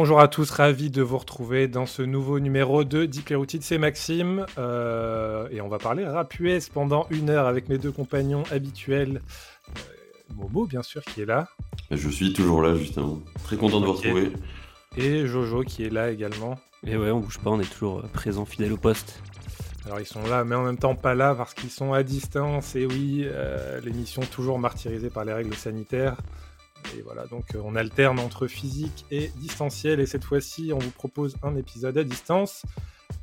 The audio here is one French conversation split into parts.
Bonjour à tous, ravi de vous retrouver dans ce nouveau numéro de Deep Routine. C'est Maxime euh, et on va parler rap US pendant une heure avec mes deux compagnons habituels. Euh, Momo, bien sûr, qui est là. Je suis toujours là, justement. Très content de vous retrouver. Et Jojo qui est là également. Et ouais, on bouge pas, on est toujours présent, fidèle au poste. Alors ils sont là, mais en même temps pas là parce qu'ils sont à distance. Et oui, euh, l'émission toujours martyrisée par les règles sanitaires. Et voilà, donc euh, on alterne entre physique et distanciel. Et cette fois-ci, on vous propose un épisode à distance.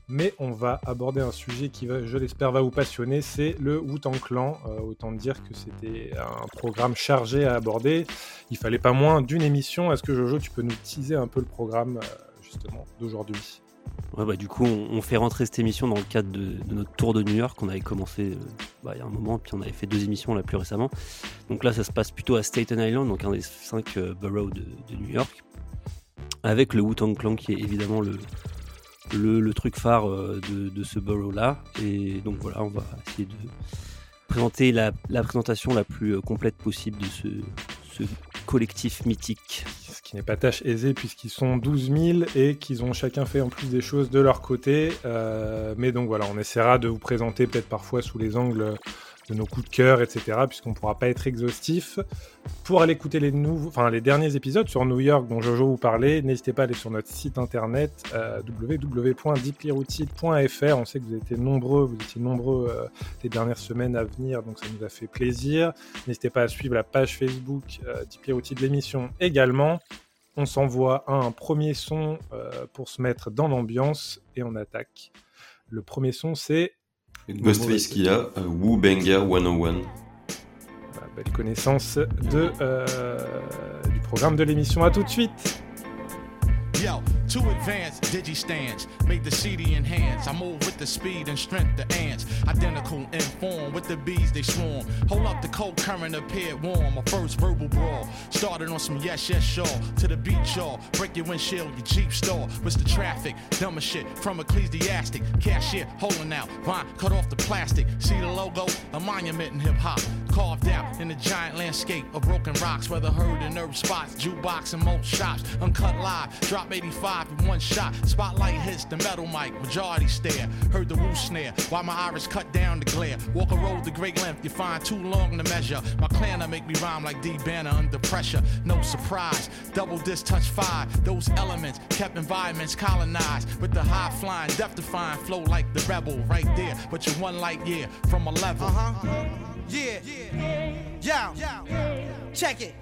Mais on va aborder un sujet qui, va, je l'espère, va vous passionner. C'est le Wu-Tang Clan. Euh, autant dire que c'était un programme chargé à aborder. Il fallait pas moins d'une émission. Est-ce que Jojo, tu peux nous teaser un peu le programme justement d'aujourd'hui? Bah, du coup, on, fait rentrer cette émission dans le cadre de, notre tour de New York qu'on avait commencé euh, bah, il y a un moment, puis on avait fait deux émissions là plus récemment. Donc là, ça se passe plutôt à Staten Island, donc un des cinq euh, boroughs de, New York, avec le Wu-Tang Clan qui est évidemment le, truc phare euh, de, ce borough là. Et donc voilà, on va essayer de présenter la, présentation la plus complète possible de ce collectif mythique qui n'est pas tâche aisée puisqu'ils sont 12 000 et qu'ils ont chacun fait en plus des choses de leur côté. Euh, mais donc voilà, on essaiera de vous présenter peut-être parfois sous les angles de nos coups de cœur, etc., puisqu'on ne pourra pas être exhaustif. Pour aller écouter les, nouveaux, enfin, les derniers épisodes sur New York dont Jojo vous parlait, n'hésitez pas à aller sur notre site internet euh, On sait que vous étiez nombreux, vous étiez nombreux euh, les dernières semaines à venir, donc ça nous a fait plaisir. N'hésitez pas à suivre la page Facebook euh, de l'émission également. On s'envoie un premier son euh, pour se mettre dans l'ambiance et on attaque. Le premier son, c'est Ghostface Killah, Woo Banger 101. belle connaissance de, euh, du programme de l'émission. À tout de suite. Yo, too advanced, digi stands. Made the CD in hands. I move with the speed and strength the ants. Identical in form with the bees they swarm. Hold up the cold current appeared warm. My first verbal brawl. Started on some yes, yes, sure. To the beat, y'all. Break your windshield, your Jeep store. What's the traffic? Dumber shit from ecclesiastic. Cashier holding out. Vine cut off the plastic. See the logo? A monument in hip hop. Carved out in the giant landscape of broken rocks. Where the herd and nerve spots. Jukebox and most shops. Uncut live. Drop 85 in one shot. Spotlight hits the metal mic, majority stare. Heard the woo snare, while my iris cut down the glare. Walk a road the great length, you find too long to measure. My clan make me rhyme like D Banner under pressure. No surprise, double disc touch five. Those elements kept environments colonized with the high flying, death defying flow like the rebel right there. But you're one light year from a level. Uh huh. Yeah. Yeah. Yeah. Check it.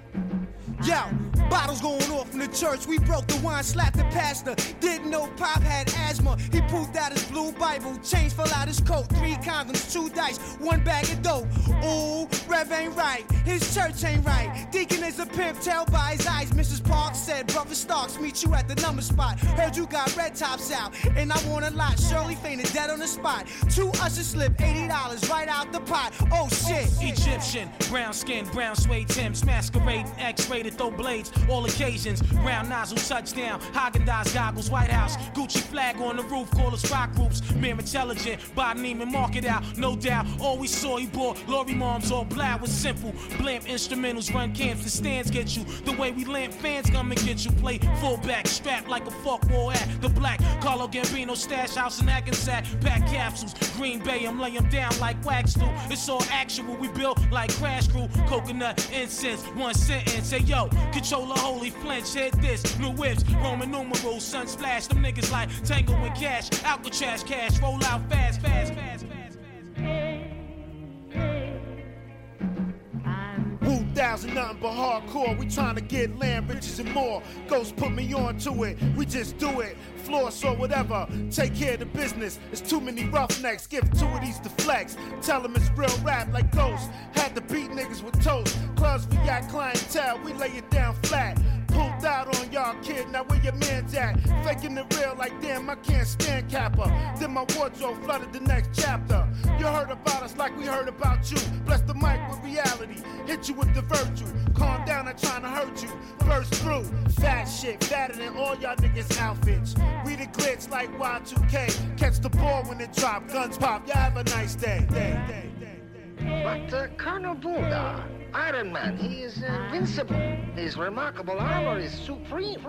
Yo, bottles going off in the church. We broke the wine, slapped the pastor. Didn't know Pop had asthma. He pulled out his blue Bible. Chains fell out his coat. Three condoms, two dice, one bag of dope. Ooh, Rev ain't right. His church ain't right. Deacon is a pimp, tell by his eyes. Mrs. Park said, Brother Starks, meet you at the number spot. Heard you got red tops out, and I want a lot. Shirley fainted dead on the spot. Two ushers slipped $80 right out the pot. Oh shit. Egyptian, brown skin, brown suede Tim's, masquerade, X-ray to throw blades, all occasions. Round nozzle touchdown, Hagen Dazs goggles, White House, Gucci flag on the roof, call us rock groups. Mere intelligent, by Neiman, mark it out, no doubt. All we saw he bought, Lori moms all black was simple. Blamp instrumentals, run camps, the stands get you. The way we lamp fans come and get you. Play fullback, strapped like a fuck war at the black. Carlo Gambino stash house in Hackensack, pack capsules. Green Bay, I'm laying down like wax do. It's all actual, we built like Crash Crew. Coconut incense, one sentence, say yo yo, controller holy flinch, hit this. New whips, Roman numerals, sun splash. Them niggas like Tango and Cash, Alcatraz cash, roll out fast, fast, fast, fast. Thousand nothing but hardcore. We trying to get land, riches, and more. Ghost put me on to it. We just do it floors or whatever. Take care of the business. It's too many roughnecks. Give two of these to flex. Tell them it's real rap like ghosts. Had to beat niggas with toast. Clubs we got clientele. We lay it down flat. Out on y'all, kid. Now where your man's at? Faking the real like damn, I can't stand Kappa. Then my wardrobe flooded the next chapter. You heard about us like we heard about you. Bless the mic with reality. Hit you with the virtue. Calm down, I'm trying to hurt you. Burst through. Fat shit, fatter than all y'all niggas' outfits. We the glitch like Y2K. Catch the ball when it drop. Guns pop. Y'all have a nice day. day, day, day. But uh, Colonel Buddha, Iron Man, he is invincible. His remarkable armor is supreme.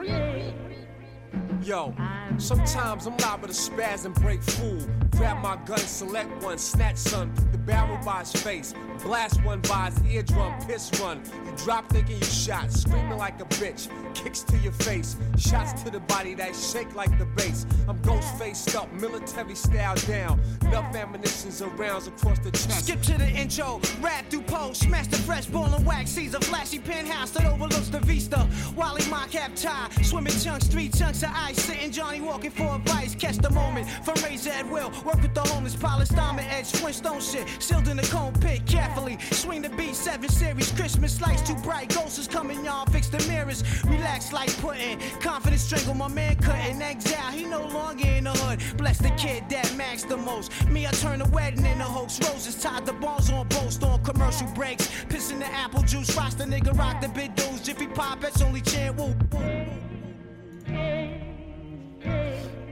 Yo, sometimes I'm liable to spaz and break fool. Grab my gun, select one, snatch son, put the barrel by his face. Blast one by his eardrum, piss run. You drop thinking you shot, screaming like a bitch. Kicks to your face, shots to the body that shake like the bass. I'm ghost faced up, military style down. Enough ammunitions and rounds across the chest. Skip to the intro, rap through pose, smash the fresh ball and wax. Sees a flashy penthouse that overlooks the vista. Wally my cap tie, swimming chunks, three chunks of ice. Sitting Johnny walking for advice. Catch the moment from Razor at will. Work with the homeless, polished diamond edge, Flintstone shit. Sealed in the cone pit, carefully. Swing the beat, 7 series. Christmas lights too bright. Ghosts is coming, y'all. Fix the mirrors. Relax like pudding. Confidence strangle my man cutting. Exile, he no longer in the hood. Bless the kid that max the most. Me, I turn the wedding into hoax. Roses tied the balls on post on commercial breaks. Pissing the apple juice. Watch the nigga rock the big dudes. Jiffy pop, that's only chant. Woo, woo.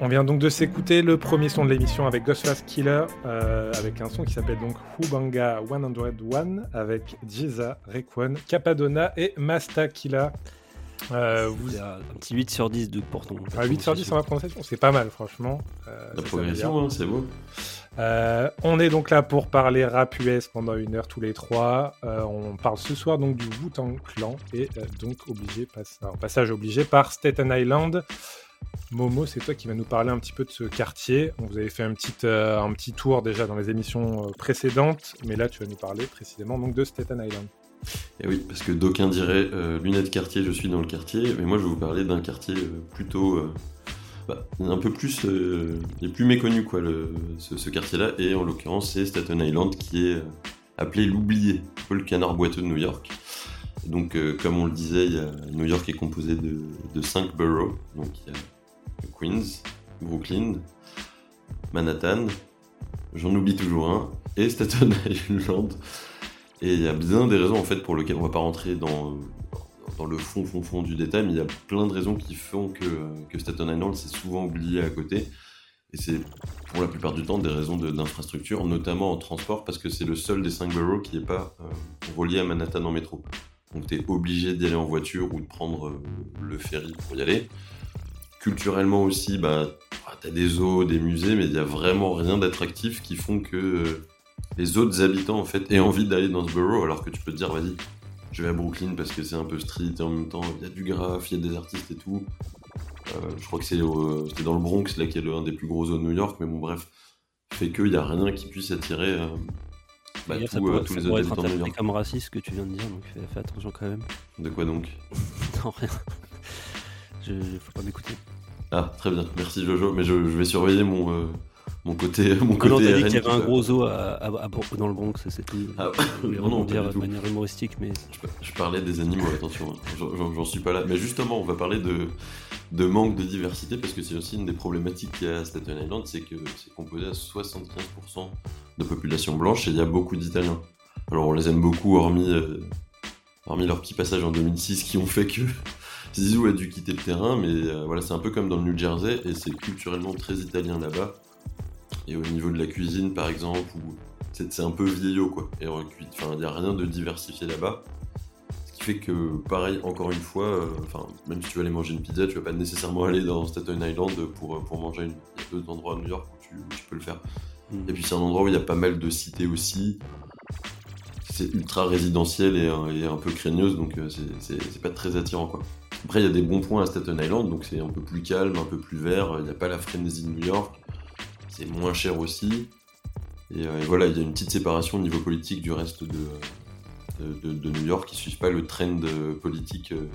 On vient donc de s'écouter le premier son de l'émission avec Ghostface Killer, euh, avec un son qui s'appelle donc Hubanga 101 avec Jiza, Rekwon, Capadonna et Masta Killa. Euh, vous... Un petit 8 sur 10 de pour ton. Ah, 8 sur 10 en ma prononciation, c'est pas mal franchement. Euh, La progression, hein, c'est beau. Euh, on est donc là pour parler rap US pendant une heure tous les trois. Euh, on parle ce soir donc du Wu-Tang Clan et euh, donc obligé, passe- un passage obligé par Staten Island. Momo, c'est toi qui vas nous parler un petit peu de ce quartier. On vous avait fait un petit, un petit tour déjà dans les émissions précédentes, mais là tu vas nous parler précisément donc de Staten Island. Et oui, parce que d'aucuns diraient lunettes quartier, je suis dans le quartier, mais moi je vais vous parler d'un quartier plutôt bah, un peu plus, euh, il est plus méconnu quoi, ce, quartier-là, et en l'occurrence c'est Staten Island qui est euh, appelé l'oublié, le canard boiteux de New York. Donc euh, comme on le disait, New York est composé de, de cinq boroughs, donc il y a Queens, Brooklyn, Manhattan, j'en oublie toujours un, et Staten Island. Et il y a bien des raisons en fait pour lesquelles on va pas rentrer dans, dans le fond, fond, fond du détail, mais il y a plein de raisons qui font que, que Staten Island s'est souvent oublié à côté. Et c'est pour la plupart du temps des raisons d'infrastructure, notamment en transport, parce que c'est le seul des cinq boroughs qui n'est pas euh, relié à Manhattan en métro. Donc tu es obligé d'y aller en voiture ou de prendre euh, le ferry pour y aller. Culturellement aussi, bah, tu as des zoos, des musées, mais il n'y a vraiment rien d'attractif qui font que euh, les autres habitants en fait aient envie d'aller dans ce borough, alors que tu peux te dire, vas-y, je vais à Brooklyn parce que c'est un peu street et en même temps il y a du graphe, il y a des artistes et tout. Euh, je crois que c'est euh, c'était dans le Bronx, là, qui est l'un des plus gros zones de New York, mais bon, bref, fait qu'il n'y a rien qui puisse attirer euh, bah, ça euh, pourrait, tous ça les autres être de New York. comme raciste ce que tu viens de dire, donc fais, fais attention quand même. De quoi donc? Non, rien. Je, faut pas m'écouter. Ah, très bien, merci Jojo, mais je, je vais surveiller mon, mon côté. Mon Ah côté non, t'as dit RN qu'il y avait un gros zoo à, à- à Bro- dans le Bronx, c'est tout. Ah, je non, du de manière humoristique, mais Je, je parlais des animaux, attention, hein. J'en suis pas là. Mais justement, on va parler de, de manque de diversité parce que c'est aussi une des problématiques qu'il y a à Staten Island, c'est que c'est composé à 75% de population blanche et il y a beaucoup d'Italiens. Alors on les aime beaucoup, hormis, euh, hormis leur petit passage en 2006 qui ont fait que Zizou a dû quitter le terrain, mais euh, voilà, c'est un peu comme dans le New Jersey et c'est culturellement très italien là-bas. Et au niveau de la cuisine, par exemple, où c'est un peu vieillot quoi. Et il n'y a rien de diversifié là-bas. Ce qui fait que, pareil, encore une fois, euh, même si tu vas aller manger une pizza, tu vas pas nécessairement aller dans Staten Island pour, euh, pour manger une. Il y a endroits à New York où tu, où tu peux le faire. Mm. Et puis c'est un endroit où il y a pas mal de cités aussi. C'est ultra résidentiel et, euh, et un peu craigneuse, donc c'est pas très attirant quoi. Après, il y a des bons points à Staten Island, donc c'est un peu plus calme, un peu plus vert. Il n'y a pas la frénésie de New York. C'est moins cher aussi. Et, euh, et voilà, il y a une petite séparation au niveau politique du reste de, New York qui ne suivent pas le trend euh, politique euh,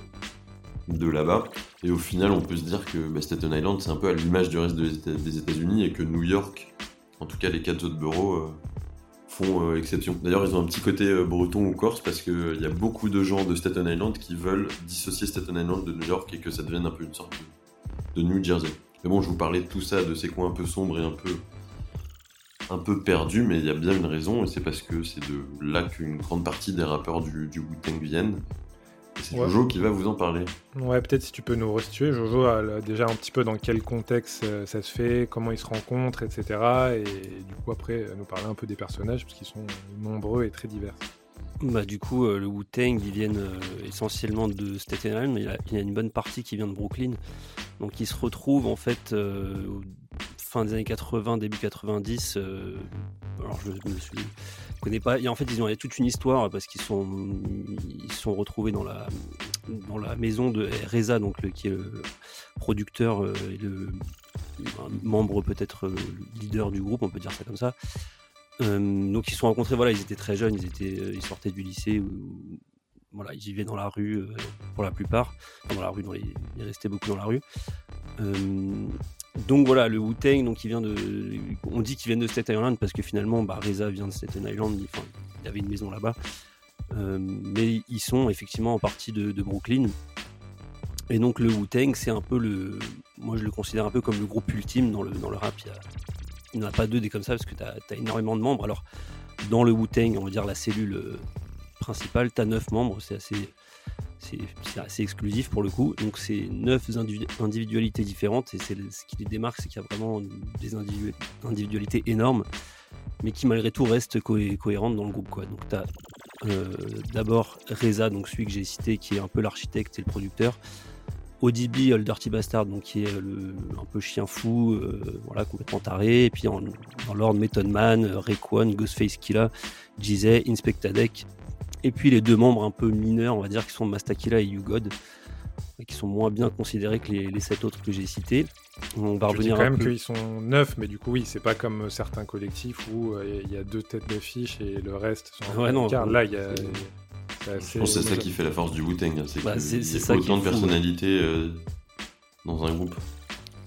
de là-bas. Et au final, on peut se dire que bah, Staten Island, c'est un peu à l'image du reste de- des États-Unis et que New York, en tout cas les quatre autres euh, font exception. D'ailleurs, ils ont un petit côté breton ou corse parce qu'il y a beaucoup de gens de Staten Island qui veulent dissocier Staten Island de New York et que ça devienne un peu une sorte de New Jersey. Mais bon, je vous parlais de tout ça, de ces coins un peu sombres et un peu un peu perdus, mais il y a bien une raison, et c'est parce que c'est de là qu'une grande partie des rappeurs du, du Wu-Tang viennent. Et c'est Ouais. Jojo qui va vous en parler. Ouais, peut-être si tu peux nous restituer, Jojo, euh, déjà un petit peu dans quel contexte euh, ça se fait, comment ils se rencontrent, etc. Et, du coup, après, nous parler un peu des personnages, parce qu'ils sont nombreux et très divers. Bah, du coup, le Wu-Tang, ils viennent essentiellement de Staten Island, mais il y, a, une bonne partie qui vient de Brooklyn. Donc ils se retrouvent en fait fin des années 80, début 90. alors je me suis connais pas. En fait, ils ont il y a toute une histoire parce qu'ils sont ils sont retrouvés dans la dans la maison de Reza, donc qui est le producteur et le membre peut-être leader du groupe, on peut dire ça comme ça. Donc ils se sont rencontrés, voilà, ils étaient très jeunes, ils étaient, ils sortaient du lycée, voilà, ils vivaient dans la rue pour la plupart, dans la rue, ils restaient beaucoup dans la rue. Donc voilà, le Wu-Tang, donc de. On dit qu'il vient de Staten Island parce que finalement, bah, Reza vient de Staten Island, il, avait une maison là-bas. Euh, mais ils sont effectivement en partie de, Brooklyn. Et donc le Wu-Tang, c'est un peu le. Moi je le considère un peu comme le groupe ultime dans le, dans le rap. N'y en a pas deux des comme ça parce que tu as, énormément de membres. Alors dans le Wu-Tang, on va dire la cellule euh, principale, tu as neuf membres, c'est assez assez exclusif pour le coup. Donc c'est neuf individualités différentes et c'est ce qui les démarque, c'est qu'il y a vraiment des individualités énormes, mais qui malgré tout restent cohérentes dans le groupe. Donc tu as euh, d'abord Reza, donc celui que j'ai cité, qui est un peu l'architecte et le producteur. ODB, le Dirty Bastard, donc qui est le, un peu chien fou, euh, voilà, complètement taré. Et puis en, dans l'ordre Method Man, Rayquan, Ghostface Killa, Jizay, Inspectadec et puis les deux membres un peu mineurs, on va dire, qui sont Mastakila et YouGod, qui sont moins bien considérés que les, sept autres que j'ai cités. On va revenir quand même qu'ils sont neuf, mais du coup, oui, c'est pas comme certains collectifs où euh, il y a deux têtes d'affiche et le reste sont ouais, non, Là, il y a. Je pense que c'est ça qui fait la force du Wu-Tang. Hein, c'est bah, y a autant de personnalités euh, dans un groupe.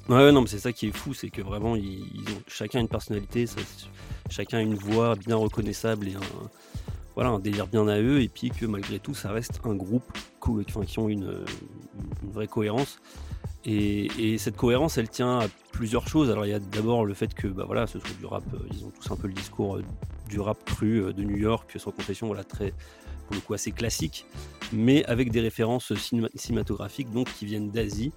Ouais, non, mais c'est ça qui est fou, c'est que vraiment, ils, ont chacun une personnalité, chacun une voix bien reconnaissable et un, voilà, un délire bien à eux, et puis que malgré tout, ça reste un groupe qui ont une, vraie cohérence. Et, cette cohérence, elle tient à plusieurs choses. Alors il y a d'abord le fait que, bah voilà, ce soit du rap, euh, ils ont tous un peu le discours euh, du rap cru de New York, sans confession, voilà, très, pour le coup assez classique, mais avec des références cinématographiques donc qui viennent d'Asie,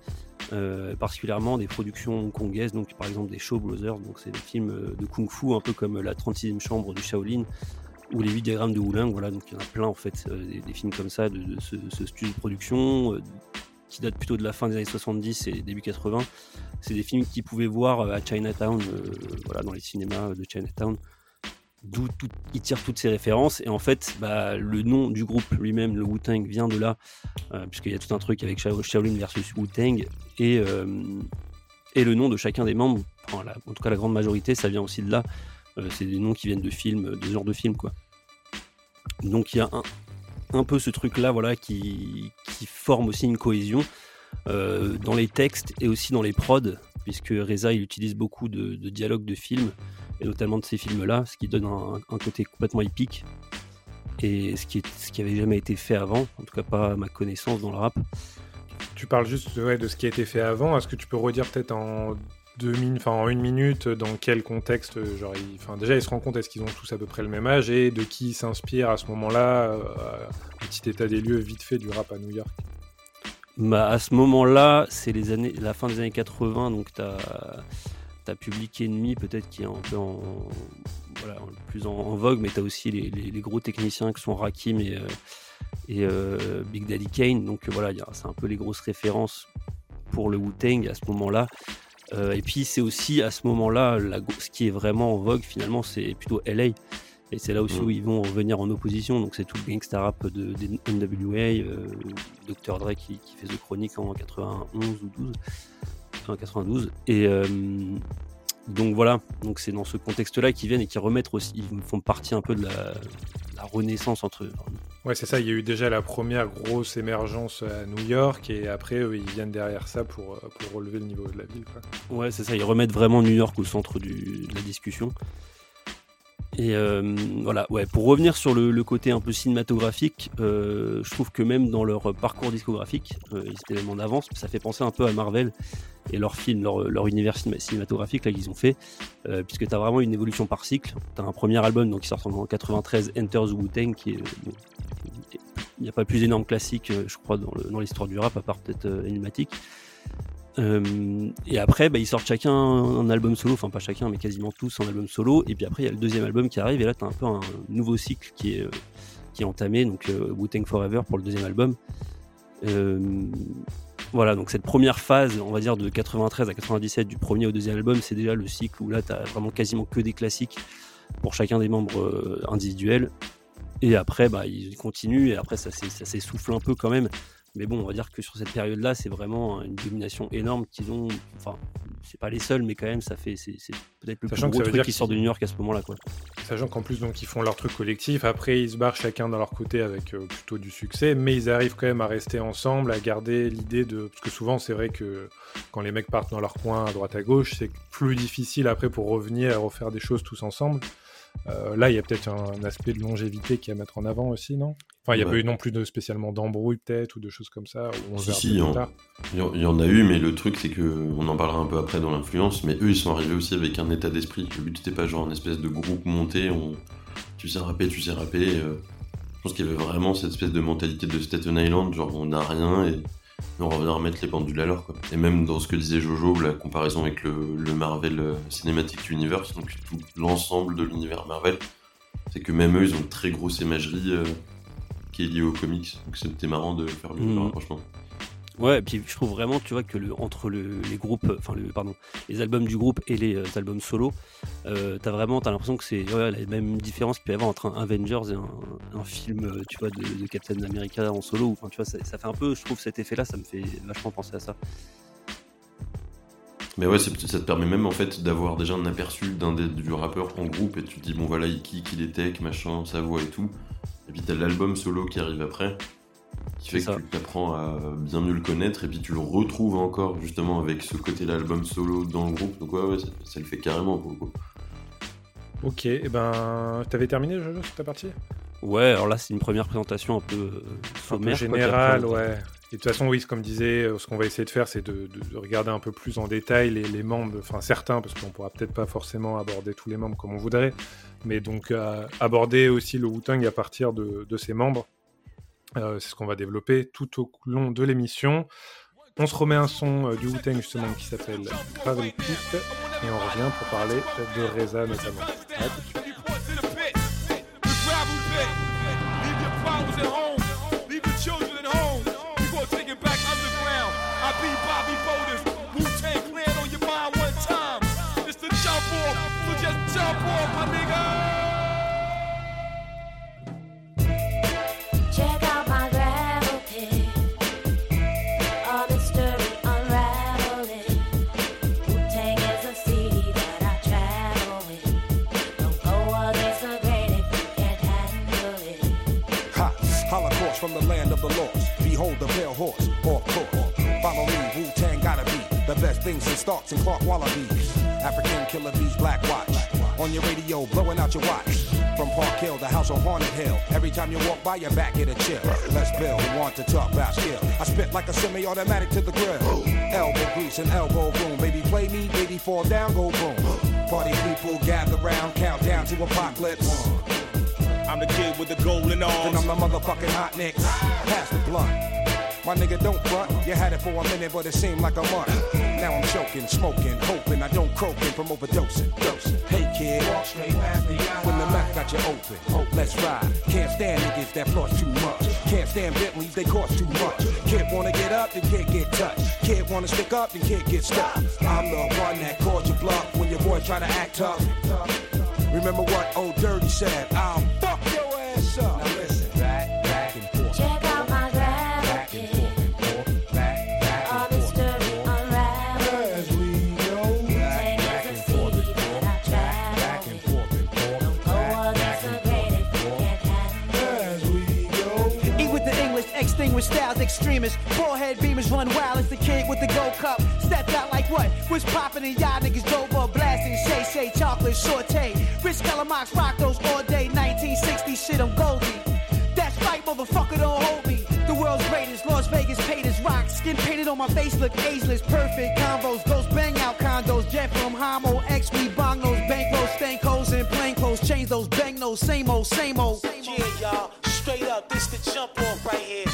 particulièrement des productions hongkongaises, donc par exemple des Show Brothers, donc c'est des films de kung-fu un peu comme la 36e chambre du Shaolin, ou les 8 diagrammes de Wooling, voilà, donc il y en a plein en fait, euh, des, films comme ça, de, ce, studio de production, euh, qui date plutôt de la fin des années 70 et début 80. C'est des films qu'ils pouvaient voir euh, à Chinatown, voilà, dans les cinémas de Chinatown, d'où ils tirent toutes ces références. Et en fait, bah, le nom du groupe lui-même, le Wu-Tang, vient de là, puisqu'il y a tout un truc avec Shaolin versus Wu-Tang, et, et le nom de chacun des membres, en tout cas la grande majorité, ça vient aussi de là. c'est des noms qui viennent de films, de ce genre de films, quoi. Donc il y a un, peu ce truc-là voilà, qui, forme aussi une cohésion euh, dans les textes et aussi dans les prods, puisque Reza il utilise beaucoup de, dialogues de films, et notamment de ces films-là, ce qui donne un, côté complètement épique, et ce qui, est, ce qui avait jamais été fait avant, en tout cas pas à ma connaissance dans le rap. Tu parles juste de ce qui a été fait avant, est-ce que tu peux redire peut-être en deux minutes, enfin en une minute, dans quel contexte, genre, enfin déjà ils se rendent compte est-ce qu'ils ont tous à peu près le même âge et de qui ils s'inspirent à ce moment-là, euh, un petit état des lieux vite fait du rap à New York? Bah à ce moment-là, c'est les années, la fin des années 80, donc t'as as Public Enemy peut-être qui est un peu en, voilà, plus en, vogue, mais t'as aussi les, les, gros techniciens qui sont Rakim et, euh, et euh, Big Daddy Kane, donc voilà, c'est un peu les grosses références pour le Wu-Tang à ce moment-là. Euh, et puis c'est aussi à ce moment-là, ce qui est vraiment en vogue finalement, c'est plutôt LA. Et c'est là aussi mm. où ils vont revenir en opposition. Donc c'est tout le gangsta rap de, NWA, euh, Dr. Dre qui, fait The Chronic en 91 ou 12, en 92. Et euh, donc voilà, donc c'est dans ce contexte-là qu'ils viennent et qui remettent aussi, ils font partie un peu de la, renaissance entre. Ouais, c'est ça. Il y a eu déjà la première grosse émergence à New York et après ils viennent derrière ça pour, pour relever le niveau de la ville. Ouais, c'est ça. Ils remettent vraiment New York au centre de la discussion. Et euh, voilà, ouais, pour revenir sur le, côté un peu cinématographique, euh, je trouve que même dans leur parcours discographique, euh, ils étaient même en avance, ça fait penser un peu à Marvel et leur film, leur, univers cinématographique là qu'ils ont fait, puisque tu as vraiment une évolution par cycle. Tu as un premier album donc, qui sort en 93, Enter the Wu-Tang, qui est. il n'y a pas plus énorme classique, je crois, dans l'histoire du rap, à part peut-être Enigmatic. Euh, et après, bah, ils sortent chacun un album solo, enfin pas chacun, mais quasiment tous un album solo. Et puis après, il y a le deuxième album qui arrive, et là, tu as un peu un nouveau cycle qui est, euh, qui est entamé, donc Wu-Tang Forever pour le deuxième album. voilà, donc cette première phase, on va dire de 93 à 97 du premier au deuxième album, c'est déjà le cycle où là, tu as vraiment quasiment que des classiques pour chacun des membres individuels. Et après, bah, ils continuent, et après, ça s'essouffle un peu quand même. Mais bon, on va dire que sur cette période-là, c'est vraiment une domination énorme qu'ils ont. Enfin, c'est pas les seuls, mais quand même, ça fait. C'est peut-être le plus gros truc qui sort de New York à ce moment-là. Quoi. Sachant qu'en plus, donc, ils font leur truc collectif. Après, ils se barrent chacun dans leur côté avec euh, plutôt du succès. Mais ils arrivent quand même à rester ensemble, à garder l'idée de. Parce que souvent, c'est vrai que quand les mecs partent dans leur coin à droite à gauche, c'est plus difficile après pour revenir et refaire des choses tous ensemble. Euh, là, il y a peut-être un, aspect de longévité qui à mettre en avant aussi, non? Enfin, il n'y a pas eu non plus de spécialement d'embrouille peut-être ou de choses comme ça. on si, si, il y, en a eu, mais le truc c'est que on en parlera un peu après dans l'influence, mais eux ils sont arrivés aussi avec un état d'esprit. Le but c'était pas genre une espèce de groupe monté, on... tu sais rapper, tu sais rapper. Euh. Je pense qu'il y avait vraiment cette espèce de mentalité de Staten Island, genre on n'a rien et on revient remettre les pendules à l'heure. Et même dans ce que disait Jojo, la comparaison avec le, Marvel euh, Cinematic Universe, donc tout l'ensemble de l'univers Marvel, c'est que même eux, ils ont une très grosse imagerie euh, qui est liée aux comics. Donc c'était marrant de faire le, mmh. rapprochement. Ouais, et puis je trouve vraiment, tu vois, que le, entre les groupes, enfin, le, pardon, les albums du groupe et les euh, albums solo, euh, t'as vraiment, t'as l'impression que c'est la même différence qu'il peut y avoir entre un Avengers et un, film, euh, tu vois, de, Captain America en solo. Enfin, tu vois, ça, fait un peu, je trouve, cet effet-là, ça me fait vachement penser à ça. Mais ouais, ça te permet même en fait d'avoir déjà un aperçu d'un du rappeur en groupe et tu te dis bon voilà qui qu'il était, machin, sa voix et tout. Et puis t'as l'album solo qui arrive après qui fait que tu apprends à bien mieux le connaître et puis tu le retrouves encore justement avec ce côté l'album solo dans le groupe. Donc ouais, ouais ça, le fait carrément pour Ok, et ben t'avais terminé Jojo sur ta partie? Ouais, alors là c'est une première présentation un peu euh, un peu générale, ouais. Et de toute façon, oui, comme disait, euh, ce qu'on va essayer de faire, c'est de, regarder un peu plus en détail les, membres, enfin certains, parce qu'on pourra peut-être pas forcément aborder tous les membres comme on voudrait, mais donc aborder aussi le Wu-Tang à partir de, ses membres euh, c'est ce qu'on va développer tout au long de l'émission. On se remet un son euh, du Wu-Tang justement qui s'appelle Gravity Pit et on revient pour parler de Reza notamment. Things in Starks and Clark Wallabies. African killer bees, black watch. On your radio, blowing out your watch. From Park Hill, the house on Haunted Hill. Every time you walk by, your back get a chill. Let's build, want to talk about skill. I spit like a semi-automatic to the grill. Elbow grease and elbow room. Baby, play me, baby, fall down, go boom. Party people gather round, count down to apocalypse. I'm the kid with the golden arms. And I'm the motherfucking hot nicks. Pass the blunt. My nigga, don't front. You had it for a minute, but it seemed like a month. Now I'm choking, smoking, hoping I don't croaking from overdosing. Dosing. Hey kid, walk straight past the when the mouth got you open. Oh, let's ride. Can't stand niggas that floss too much. Can't stand Bentleys, they cost too much. Kid wanna get up, then can't get touched. Kid wanna stick up, then can't get stuck. I'm the one that calls you bluff when your boy try to act tough. Remember what old Dirty said? I'll fuck your ass up. Now listen, styles, extremists. Forehead beamers run wild as the kid with the gold cup. Stepped out like what? Was popping and y'all niggas drove up blasting. Shay Shay chocolate saute. Rich Calamox rock those all day. 1960 shit, I'm Goldie. That's right, motherfucker, don't hold me. The world's greatest, Las Vegas paid as rock. Skin painted on my face, look ageless. Perfect combos, those bang out condos. Jet from Homo, X, we bong those bankroll, stank holes and plain clothes. Change those bang those, same old, same old. Yeah, y'all, straight up, this the jump off right here.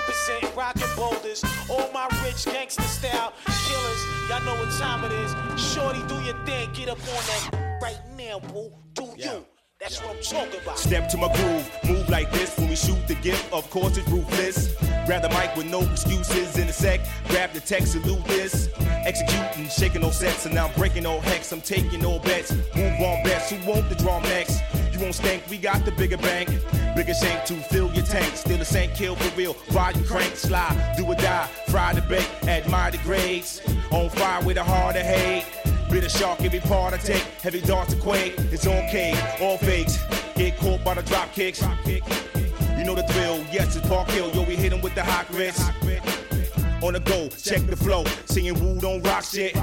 Represent rockin' boulders. All my rich gangster style killers, y'all know what time it is. Shorty, do your thing, get up on that right now, boo. Do yeah. you? That's what I'm talking about. Step to my groove, move like this when we shoot the gift. Of course, it's ruthless. Grab the mic with no excuses in a sec. Grab the text, salute this. Executing, shaking no sets, and now I'm breaking no hex. I'm taking no bets. Move on best. Who want the drum next? Won't stink, we got the bigger bank. Bigger shank to fill your tank. Still the same kill for real. Ride and crank, slide, do or die. Fry the bait, admire the grades. On fire with a heart of hate. Bit of shark, every part I take. Heavy darts to quake. It's K, all fakes. Get caught by the drop kicks. You know the thrill, Yes, it's Park Hill. Yo, we hit him with the hot grits. On the go, check the flow. Singing woo, don't rock shit.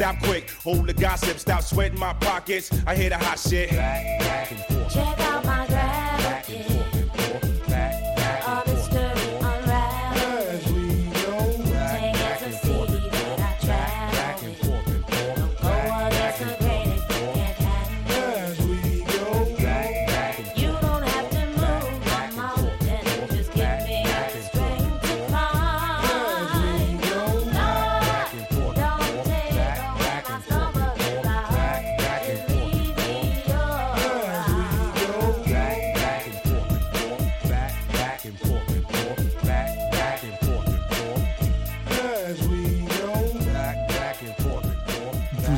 Stop quick, hold the gossip. Stop sweating my pockets. I hear the hot shit. Check out my gravity.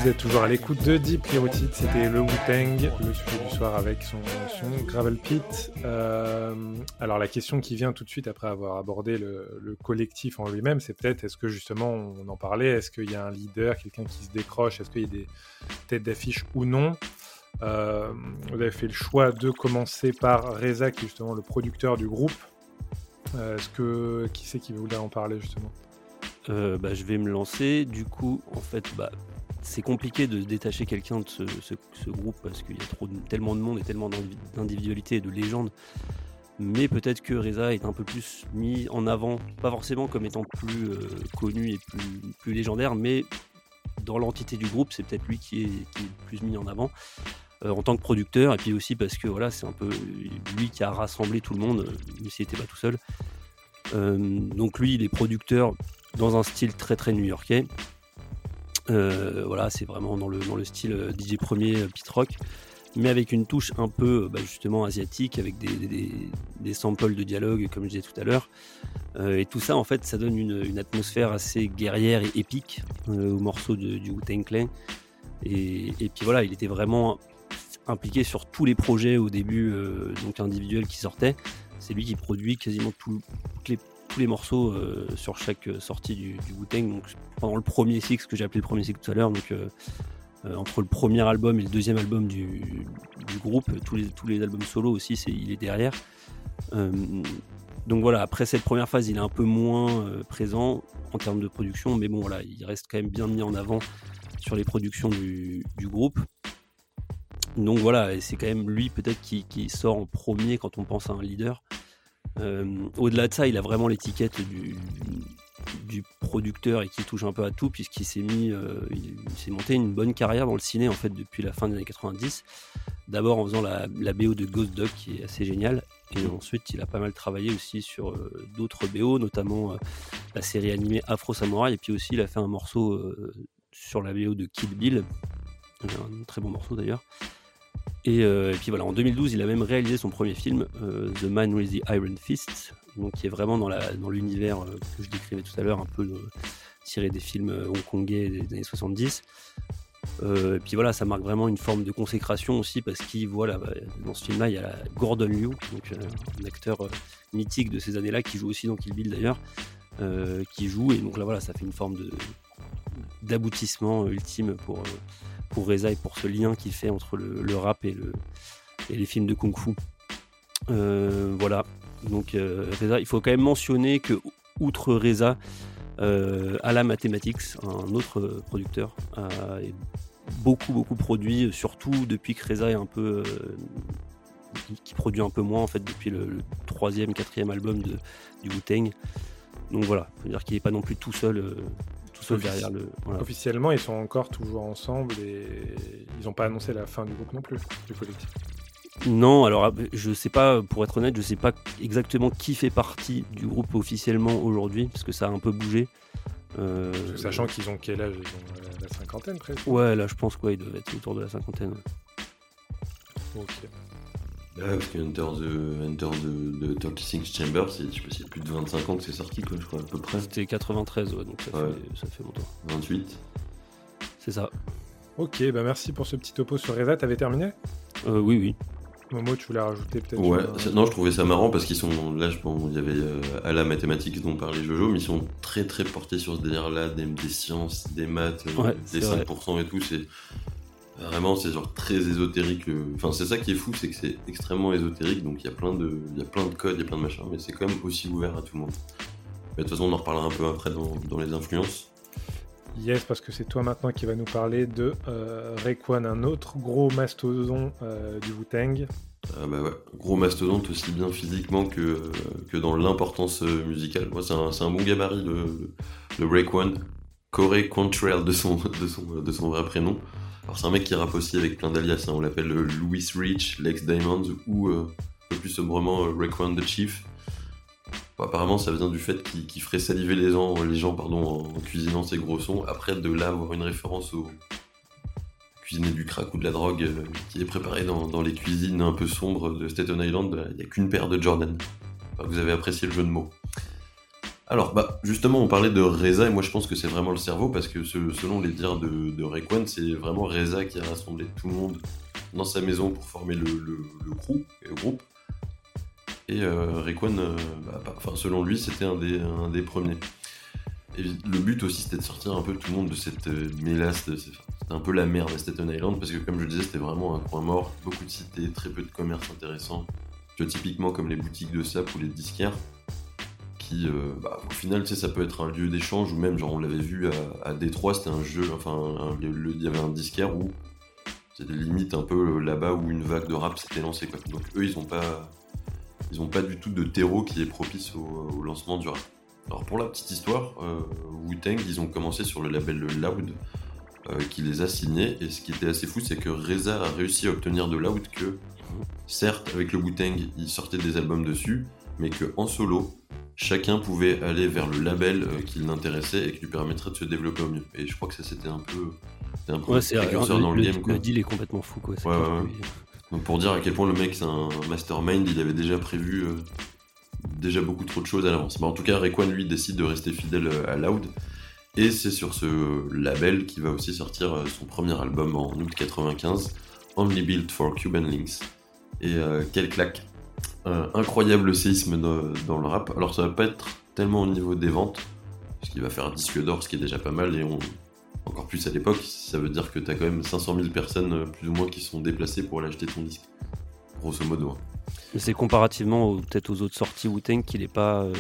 Vous êtes toujours à l'écoute de Deep Rooted, c'était le Wu-Tang, le sujet du soir avec son, Gravel Pit. Euh, alors la question qui vient tout de suite après avoir abordé le, le collectif en lui-même, c'est peut-être, est-ce que justement, on en parlait, est-ce qu'il y a un leader, quelqu'un qui se décroche, est-ce qu'il y a des têtes d'affiche ou non? Euh, Vous avez fait le choix de commencer par Reza, qui est justement le producteur du groupe. Euh, est-ce que, qui c'est qui voulait en parler justement? Bah, je vais me lancer. Du coup, en fait, bah, c'est compliqué de détacher quelqu'un de ce, groupe parce qu'il y a tellement de monde et tellement d'indivi- d'individualités et de légendes. Mais peut-être que Reza est un peu plus mis en avant, pas forcément comme étant plus euh, connu et plus, légendaire, mais dans l'entité du groupe, c'est peut-être lui qui est, qui est plus mis en avant euh, en tant que producteur. Et puis aussi parce que voilà, c'est un peu lui qui a rassemblé tout le monde, euh, même s'il n'était pas tout seul. Euh, donc lui, il est producteur dans un style très très new-yorkais. Euh, voilà, c'est vraiment dans le, dans le style euh, DJ premier euh, pit rock, mais avec une touche un peu bah, justement asiatique, avec des, des- samples de dialogue, comme je disais tout à l'heure. Et tout ça, en fait, ça donne une, atmosphère assez guerrière et épique au morceau de- du Wu-Tang Clan. Et, puis voilà, il était vraiment impliqué sur tous les projets au début, donc individuels qui sortaient. C'est lui qui produit quasiment tout- toutes les tous les morceaux euh, sur chaque euh, sortie du, du. Donc pendant le premier cycle, ce que j'ai appelé le premier cycle tout à l'heure, donc euh, entre le premier album et le deuxième album du, groupe, tous les, tous les albums solo aussi, il est derrière. Donc voilà, après cette première phase, il est un peu moins présent en termes de production, mais bon voilà, il reste quand même bien mis en avant sur les productions du, groupe. Donc voilà, c'est quand même lui peut-être qui sort en premier quand on pense à un leader. Euh, Au-delà de ça, il a vraiment l'étiquette du, du producteur et qui touche un peu à tout puisqu'il s'est mis, euh, il, s'est monté une bonne carrière dans le ciné en fait depuis la fin des années 90. D'abord en faisant la, BO de Ghost Dog qui est assez géniale et ensuite il a pas mal travaillé aussi sur euh, d'autres BO, notamment la série animée Afro Samurai et puis aussi il a fait un morceau sur la BO de Kill Bill, un très bon morceau d'ailleurs. Et, euh, et puis voilà, en 2012, il a même réalisé son premier film, euh, The Man with the Iron Fist, donc qui est vraiment dans l'univers euh, que je décrivais tout à l'heure, un peu tiré des films hongkongais des années 70. Euh, et puis voilà, ça marque vraiment une forme de consécration aussi parce qu'il voit là, bah, dans ce film-là, il y a Gordon Liu, donc un acteur mythique de ces années-là qui joue aussi dans Kill Bill d'ailleurs, qui joue et donc là voilà, ça fait une forme d'aboutissement ultime pour pour Reza et pour ce lien qu'il fait entre le, rap et, le, et les films de kung-fu. Euh, voilà. Donc euh, Reza, il faut quand même mentionner que outre Reza, euh, Ala Mathematics, un autre producteur, a beaucoup beaucoup produit, surtout depuis que Reza est un peu qui- produit un peu moins en fait depuis le, le troisième, quatrième album de, du Wu-Tang. Donc voilà, faut dire qu'il n'est pas non plus tout seul, euh, tout seul derrière le. voilà. Officiellement, ils sont encore toujours ensemble et ils n'ont pas annoncé la fin du groupe non plus, du collectif. Non, alors je sais pas, pour être honnête, je sais pas exactement qui fait partie du groupe officiellement aujourd'hui, parce que ça a un peu bougé. Euh, Sachant qu'ils ont quel âge? Ils ont euh, la cinquantaine presque. Ouais, là je pense quoi, ils doivent être autour de la cinquantaine. ouais. Ok. Ouais, parce que Enter the, Enter the, the 36 Chamber, c'est, je sais pas, c'est plus de 25 ans que c'est sorti, quoi, je crois, à peu près. C'était 93, ouais, donc ça, Ouais. Fait, ça fait longtemps. 28. C'est ça. Ok, bah merci pour ce petit topo sur Reza. T'avais terminé? Euh, oui, oui. Momo, tu voulais rajouter peut-être Ouais, une- non, je trouvais ça marrant parce qu'ils sont. Là, je- bon, il y avait euh, à la mathématique dont parlait Jojo, mais ils sont très très portés sur ce délire-là, des, des sciences, des maths, euh, Ouais, des c'est vrai. 5% et tout. C'est vraiment, c'est genre très ésotérique. euh. Enfin, c'est ça qui est fou, c'est que c'est extrêmement ésotérique, donc il y a plein de, il y a plein de codes, il y a plein de machins, mais c'est quand même aussi ouvert à tout le monde. Mais de toute façon, on en reparlera un peu après dans, dans les influences. Yes, parce que c'est toi maintenant qui va nous parler de euh, Rayquan, un autre gros mastodon euh, du Wu-Tang. Ah bah ouais, gros mastodonte aussi bien physiquement que, que dans l'importance euh, musicale. Moi, c'est un, un bon gabarit, le, le Rayquan. Corey Quantrell de son, de, son, de son vrai prénom. Alors, c'est un mec qui rappe aussi avec plein d'alias. hein. On l'appelle euh, Louis Rich, Lex Diamond ou euh, un peu plus sobrement euh, Rayquan the Chief. Apparemment, ça vient du fait qu'il ferait saliver les gens, les gens pardon, en, cuisinant ses gros sons. Après, de là, avoir une référence au cuisiner du crack ou de la drogue qui est préparée dans, les cuisines un peu sombres de Staten Island, bah, il n'y a qu'une paire de Jordan. Vous avez apprécié le jeu de mots. Alors, bah, justement, on parlait de Reza, et moi je pense que c'est vraiment le cerveau, parce que selon les dires de, de c'est vraiment Reza qui a rassemblé tout le monde dans sa maison pour former le, le, le crew, et le groupe. Et euh, euh, bah, bah, selon lui, c'était un des, premiers. Et le but aussi, c'était de sortir un peu tout le monde de cette euh, mélasse. C'était un peu la merde à Staten Island, parce que comme je le disais, c'était vraiment un coin mort. Beaucoup de cités, très peu de commerces intéressants. Typiquement comme les boutiques de sap ou les disquaires, euh, bah, au final, tu sais, ça peut être un lieu d'échange, ou même, genre, on l'avait vu à, à Détroit, c'était un jeu, enfin, il y avait un disquaire où c'était limite un peu euh, là-bas où une vague de rap s'était lancée, quoi. Donc eux, ils ont pas, ils ont pas du tout de terreau qui est propice au, au lancement du rap. Alors pour la petite histoire, euh, Wu-Tang, ils ont commencé sur le label Loud, euh, qui les a signés, et ce qui était assez fou, c'est que Reza a réussi à obtenir de Loud que, certes, avec le Wu-Tang, il sortait des albums dessus, mais que en solo, chacun pouvait aller vers le label euh, qui l'intéressait et qui lui permettrait de se développer au mieux. Et je crois que ça c'était un peu, un peu Ouais, c'est précurseur dans le, le- game. Quoi. le deal est complètement fou, quoi. Ouais, ouais. Donc pour dire à quel point le mec c'est un mastermind, il avait déjà prévu euh, déjà beaucoup trop de choses à l'avance. Mais en tout cas, Rayquan lui décide de rester fidèle euh, à Loud. Et c'est sur ce label qu'il va aussi sortir son premier album en août 95, Only Built for Cuban Links. Et euh, quelle claque Un Incroyable séisme dans, le rap. Alors ça va pas être tellement au niveau des ventes, parce qu'il va faire un disque d'or, ce qui est déjà pas mal, et on, encore plus à l'époque, ça veut dire que t'as quand même 500 000 personnes plus ou moins qui sont déplacées pour aller acheter ton disque. Grosso modo. hein. Mais c'est comparativement peut-être aux autres sorties Wu-Tang qu'il est pas, euh,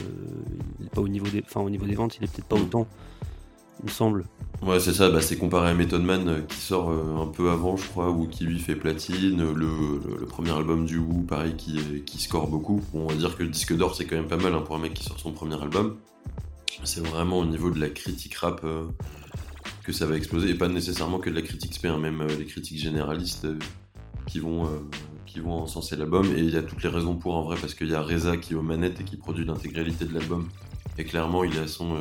il est pas au niveau des, enfin au niveau des ventes, il est peut-être pas Mm. autant, semble. Ouais, c'est ça, bah, c'est comparé à Method Man euh, qui sort euh, un peu avant, je crois, ou qui lui fait platine. Le, le- premier album du Wu, pareil, qui, qui score beaucoup. On va dire que le disque d'or, c'est quand même pas mal hein, pour un mec qui sort son premier album. C'est vraiment au niveau de la critique rap euh, que ça va exploser, et pas nécessairement que de la critique spé, hein, même euh, les critiques généralistes euh, qui vont. euh, qui vont encenser l'album et il y a toutes les raisons pour en vrai parce qu'il y a Reza qui est aux manettes et qui produit l'intégralité de l'album et clairement il à son euh,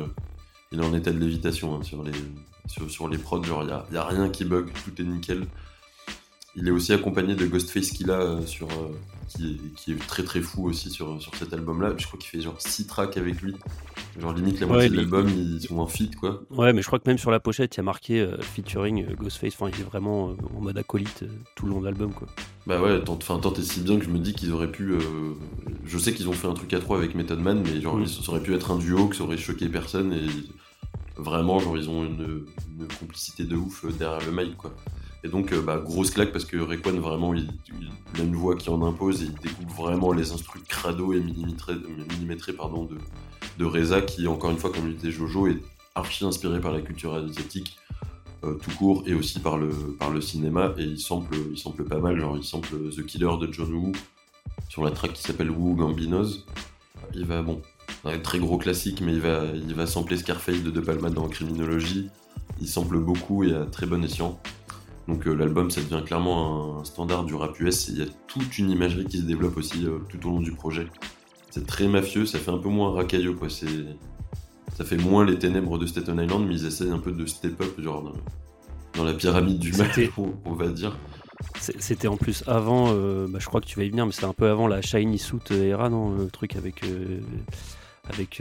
il en état de lévitation hein, sur les sur, les prods, genre il y a, a rien qui bug, tout est nickel. Il est aussi accompagné de Ghostface euh, sur euh, qui, est, qui est très très fou aussi sur, sur cet album-là. Je crois qu'il fait genre 6 tracks avec lui. Genre limite la Ouais, moitié de l'album ils sont en feat quoi. Ouais, mais je crois que même sur la pochette, il y a marqué euh, featuring euh, Ghostface. Enfin, il est vraiment euh, en mode acolyte tout le long de l'album, quoi. Bah ouais, tant, enfin, tant et si bien que je me dis qu'ils auraient pu. je sais qu'ils ont fait un truc à trois avec Method Man, mais genre Mm. ça aurait pu être un duo que ça aurait choqué personne et vraiment genre ils ont une, une complicité de ouf derrière le mic quoi. Et donc euh, bah grosse claque parce que Rayquan vraiment il, a une voix qui en impose et il découpe vraiment les instruments crado et millimétrés, de, Reza qui encore une fois comme le disait Jojo est archi inspiré par la culture asiatique euh, tout court et aussi par le, par le cinéma et il sample, il pas mal, genre il sample The Killer de John Woo sur la track qui s'appelle Woo Gambinos. Il va, bon, très gros classique, mais il va, il va sampler Scarface de De Palma dans Criminologie. Il sample beaucoup et à très bon escient. Donc euh, l'album, ça devient clairement un standard du rap US il y a toute une imagerie qui se développe aussi euh, tout au long du projet. C'est très mafieux, ça fait un peu moins racailleux quoi. C'est, ça fait moins les ténèbres de Staten Island, mais ils essayent un peu de step up, genre dans, dans la pyramide du mal, on, on va dire. C'était en plus avant, euh, bah, je crois que tu vas y venir, mais c'était un peu avant la Shiny Suit era, non Le truc avec, avec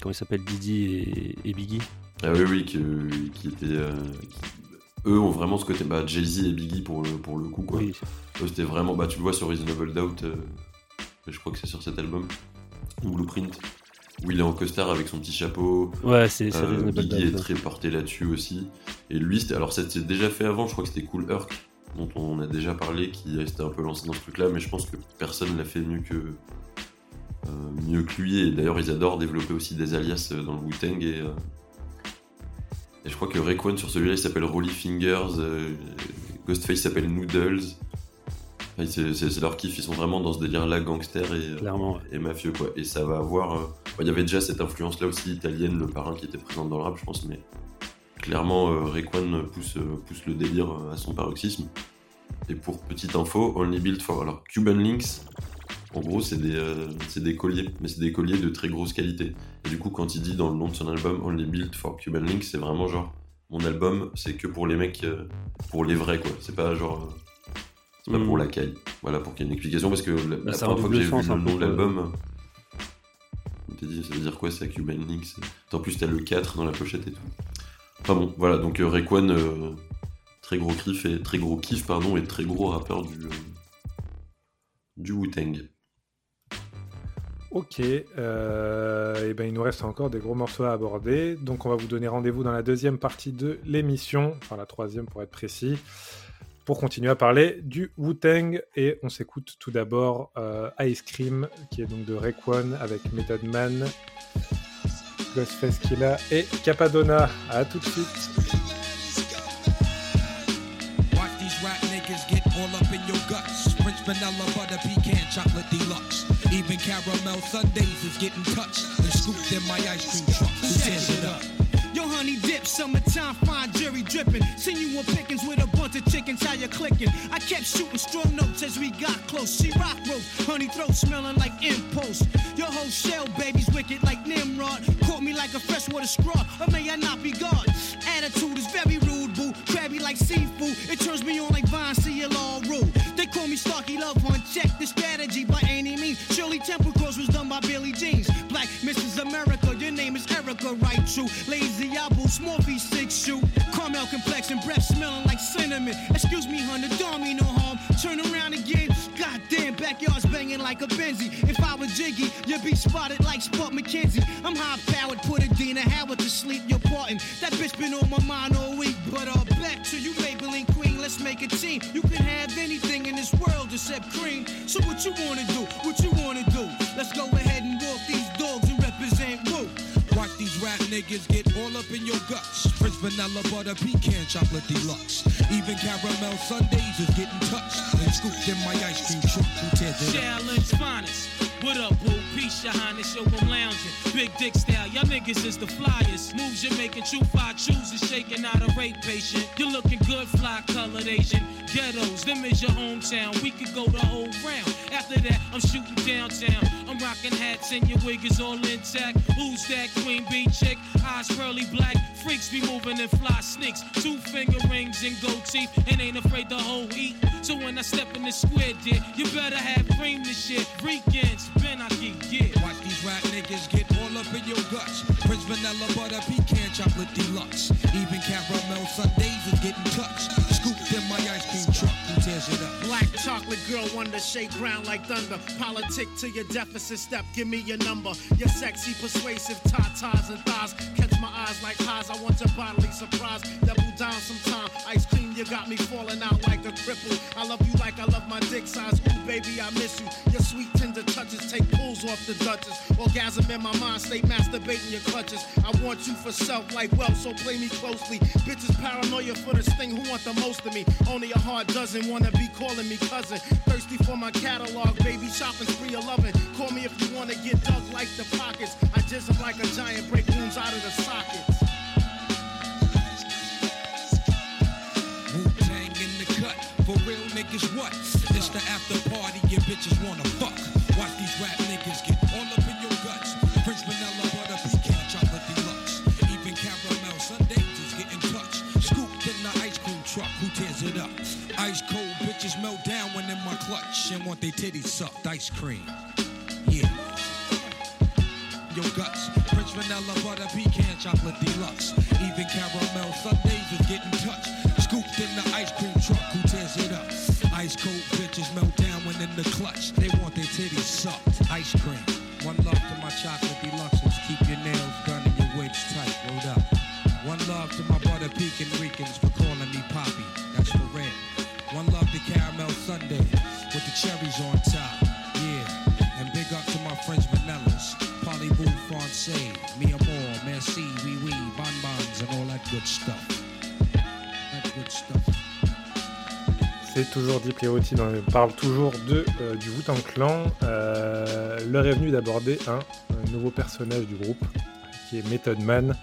comment il s'appelle, Didi et, et Biggie. Ah oui, oui, qui, qui était. qui- eux ont vraiment ce côté. Bah, Jay-Z et Biggie pour le, pour le coup, quoi. Oui, Eux, c'était vraiment. Bah, tu le vois sur Reasonable Doubt, euh, je crois que c'est sur cet album, ou Blueprint, où il est en costard avec son petit chapeau. ouais, c'est Euh, Reasonable Biggie Doubt, est très porté là-dessus aussi. Et lui, c'était- alors ça s'était déjà fait avant, je crois que c'était Cool Herc, dont on a déjà parlé, qui s'était un peu lancé dans ce truc-là, mais je pense que personne l'a fait mieux que, euh, mieux que lui. Et d'ailleurs, ils adorent développer aussi des alias euh, dans le Wu-Tang. Et, euh, et je crois que Rayquan sur celui-là, il s'appelle Rolly Fingers, euh, Ghostface s'appelle Noodles. Enfin, c'est- leur kiff, ils sont vraiment dans ce délire-là, gangster et, euh, Clairement, ouais. et mafieux quoi. Et ça va avoir. euh, Il y avait déjà cette influence là aussi italienne, le parrain qui était présent dans le rap, je pense, mais clairement euh, Rayquan pousse, pousse le délire à son paroxysme. Et pour petite info, Only Built for. Alors Cuban Links, en gros, c'est des, c'est des colliers, mais c'est des colliers de très grosse qualité. Et du coup, quand il dit dans le nom de son album Only Built for Cuban Links, c'est vraiment genre mon album, c'est que pour les mecs, euh, pour les vrais quoi. C'est pas genre. euh, c'est pas Mhm. pour la caille. Voilà, pour qu'il y ait une explication, parce que la, a première fois que j'ai vu le nom de l'album, on t'a dit, ça veut dire quoi ça, Cuban Links En plus, t'as le 4 dans la pochette et tout. Enfin bon, voilà, donc euh, Rayquan, euh, très gros kiff, et très gros kiff, pardon, et très gros rappeur du, euh, du Wu-Tang. Ok, euh, et ben il nous reste encore des gros morceaux à aborder. Donc on va vous donner rendez-vous dans la deuxième partie de l'émission, enfin la troisième pour être précis, pour continuer à parler du Wu-Tang. Et on s'écoute tout d'abord euh, Ice Cream, qui est donc de Rayquan avec Method Man, Ghostface Killa et Capadonna. À tout de suite. Even caramel sundaes is getting touched and scooped in my ice cream truck. Who tears it up? Yo, honey dip, summertime, fine jerry dripping. Seen you on pickings with a bunch of chickens, how you clicking? I kept shooting strong notes as we got close. She rock roast, honey throat smelling like impulse. Your whole shell, baby's wicked like Nimrod. Caught me like a freshwater straw, or may I not be God? Attitude is very rude, boo. Crabby like seafood. It turns me on like Vine, see you all rule. They call me Starkey Love One. Check the like a Benzie. If I was Jiggy, you'd be spotted like Spot McKenzie. I'm high powered, put a Dina Howard to sleep. You're parting. That bitch been on my mind all week. But uh, back to you, Maybelline Queen. Let's make a team. You can have anything in this world except cream. So what you wanna do? What you wanna do? Let's go ahead and walk these dogs and represent Woo. Watch these rap niggas get all up in your guts. Vanilla butter pecan chocolate deluxe. Even caramel sundaes is getting touched and scooped in my ice cream truck. Who tears it? Challenge finest. What up, boo? Peace, your highness, yo, I'm lounging. Big dick style, y'all niggas is the flyers. Moves you're making, true five chooses, shaking out a rape patient. You're looking good, fly colored Asian. Ghettos, them is your hometown. We could go the whole round. After that, I'm shooting downtown. I'm rocking hats and your wig is all intact. Who's that queen bee chick? Eyes pearly black. Freaks be moving in fly sneaks. Two finger rings and gold teeth. And ain't afraid to whole eat. So when I step in the square, dear, you better have cream this shit. Weekends, Aki, yeah. Watch these rap niggas get all up in your guts. Prince vanilla butter pecan chocolate deluxe. Even caramel sundaes is getting touched. Scooped in my ice cream truck. Who tears it up? Black chocolate girl, to shake ground like thunder. Politic to your deficit step, give me your number. Your sexy, persuasive tatas and thighs. Catch my eyes like highs, I want your bodily surprise. Sometime. You got me falling out like a cripple. I love you like I love my dick size. Ooh, baby, I miss you. Your sweet, tender touches take pulls off the Duchess. Orgasm in my mind, stay masturbating your clutches. I want you for self like wealth, so play me closely. Bitches paranoia for this thing, who want the most of me? Only a hard dozen wanna be calling me cousin. Thirsty for my catalog, baby, shopping spree 11. Call me if you wanna get dug like the pockets. I just like a giant, break wounds out of the sockets. For real niggas, what? It's the after party your bitches wanna fuck. Watch these rap niggas get all up in your guts. French vanilla butter pecan chocolate deluxe. Even caramel sundaes is getting touched. Scooped in the ice cream truck. Who tears it up? Ice cold bitches melt down when in my clutch and want they titties sucked, ice cream. Yeah. Your guts, French vanilla butter pecan chocolate deluxe. Even caramel sundaes is getting touched. Scooped Ice cold bitches melt down when in the clutch. They want their titties sucked, ice cream. C'est toujours Deep Lerotin, on parle toujours de, euh, du Wu-Tang Clan. Euh, L'heure est venue d'aborder un, un nouveau personnage du groupe, qui est Method Man.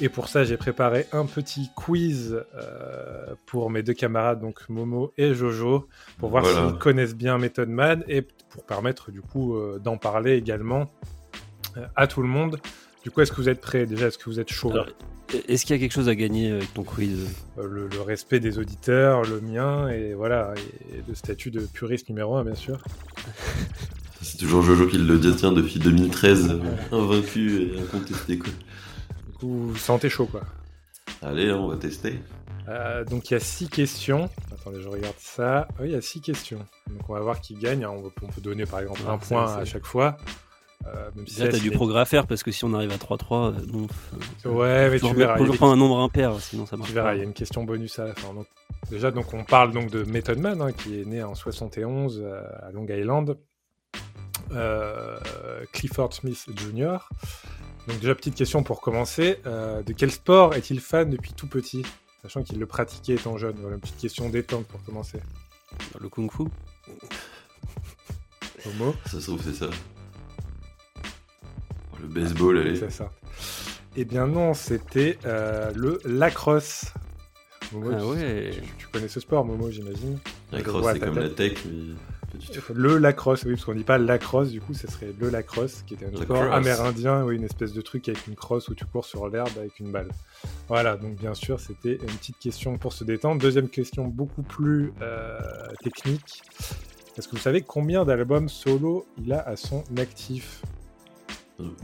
Et pour ça, j'ai préparé un petit quiz euh, pour mes deux camarades, donc Momo et Jojo, pour voir Voilà. s'ils connaissent bien Method Man et pour permettre du coup euh, d'en parler également à tout le monde. Du coup, est-ce que vous êtes prêts Déjà, est-ce que vous êtes chaud Est-ce qu'il y a quelque chose à gagner avec ton quiz? Euh, le, le respect des auditeurs, le mien, et voilà, et le statut de puriste numéro un, bien sûr. C'est toujours Jojo qui le détient depuis 2013, euh, invaincu et incontesté quoi. Du coup, vous sentez chaud, quoi. Allez, on va tester. Euh, donc, il y a six questions. Attendez, je regarde ça. Oui, il y a six questions. Donc, on va voir qui gagne. On, peut donner, par exemple, Ah, un point à chaque fois. Euh, même si Là, t'as du progrès à faire parce que si on arrive à 3-3, euh, bon. Ouais, mais tu verras. toujours prendre un nombre impair, sinon ça marche Tu verras, pas. il y a une question bonus à la fin. Donc, déjà, donc, on parle donc de Method Man, hein, qui est né en 71 euh, à Long Island. Euh, Clifford Smith Jr. Donc déjà, petite question pour commencer. Euh, de quel sport est-il fan depuis tout petit? Sachant qu'il le pratiquait étant jeune. Voilà, une petite question détente pour commencer. Le kung fu Homo Ça se trouve, c'est ça. Le baseball, allez. C'est ça. Eh bien non, c'était euh, le lacrosse. Momo, Ah tu- ouais. tu, tu connais ce sport, Momo, j'imagine? La Je crosse, vois c'est comme la tech, mais. Le lacrosse, oui, parce qu'on dit pas lacrosse, du coup, ce serait le lacrosse, qui était un La sport amérindien, oui, une espèce de truc avec une crosse où tu cours sur l'herbe avec une balle. Voilà, donc bien sûr, c'était une petite question pour se détendre. Deuxième question, beaucoup plus euh, technique. Est-ce que vous savez combien d'albums solo il a à son actif?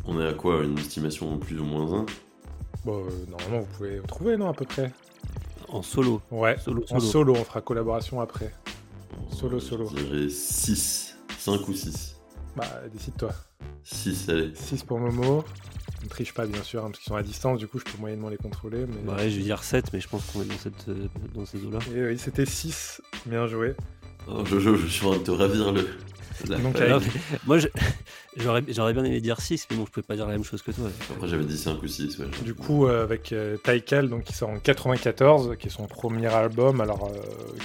On est à quoi Une estimation plus ou moins 1 Bon, euh, normalement, vous pouvez trouver, non, à peu près? En solo. Ouais, Solo, en solo. solo, on fera collaboration après. Solo, solo. Je dirais 6. 5 ou 6. Bah, décide-toi. 6, allez. 6 pour Momo. On ne triche pas, bien sûr, hein, parce qu'ils sont à distance, du coup, je peux moyennement les contrôler. Mais... Bah ouais, je vais dire 7, mais je pense qu'on est dans, cette, euh, dans ces eaux-là. Et oui, c'était 6. Bien joué. Oh, Jojo, je suis en train de te ravir le. Donc, moi, j'aurais j'aurais bien aimé dire 6, mais bon, je pouvais pas dire la même chose que toi. Après, j'avais dit 5 ou 6. Ouais. Du coup, euh, avec euh, Taikal, donc, qui sort en 94, qui est son premier album, alors euh,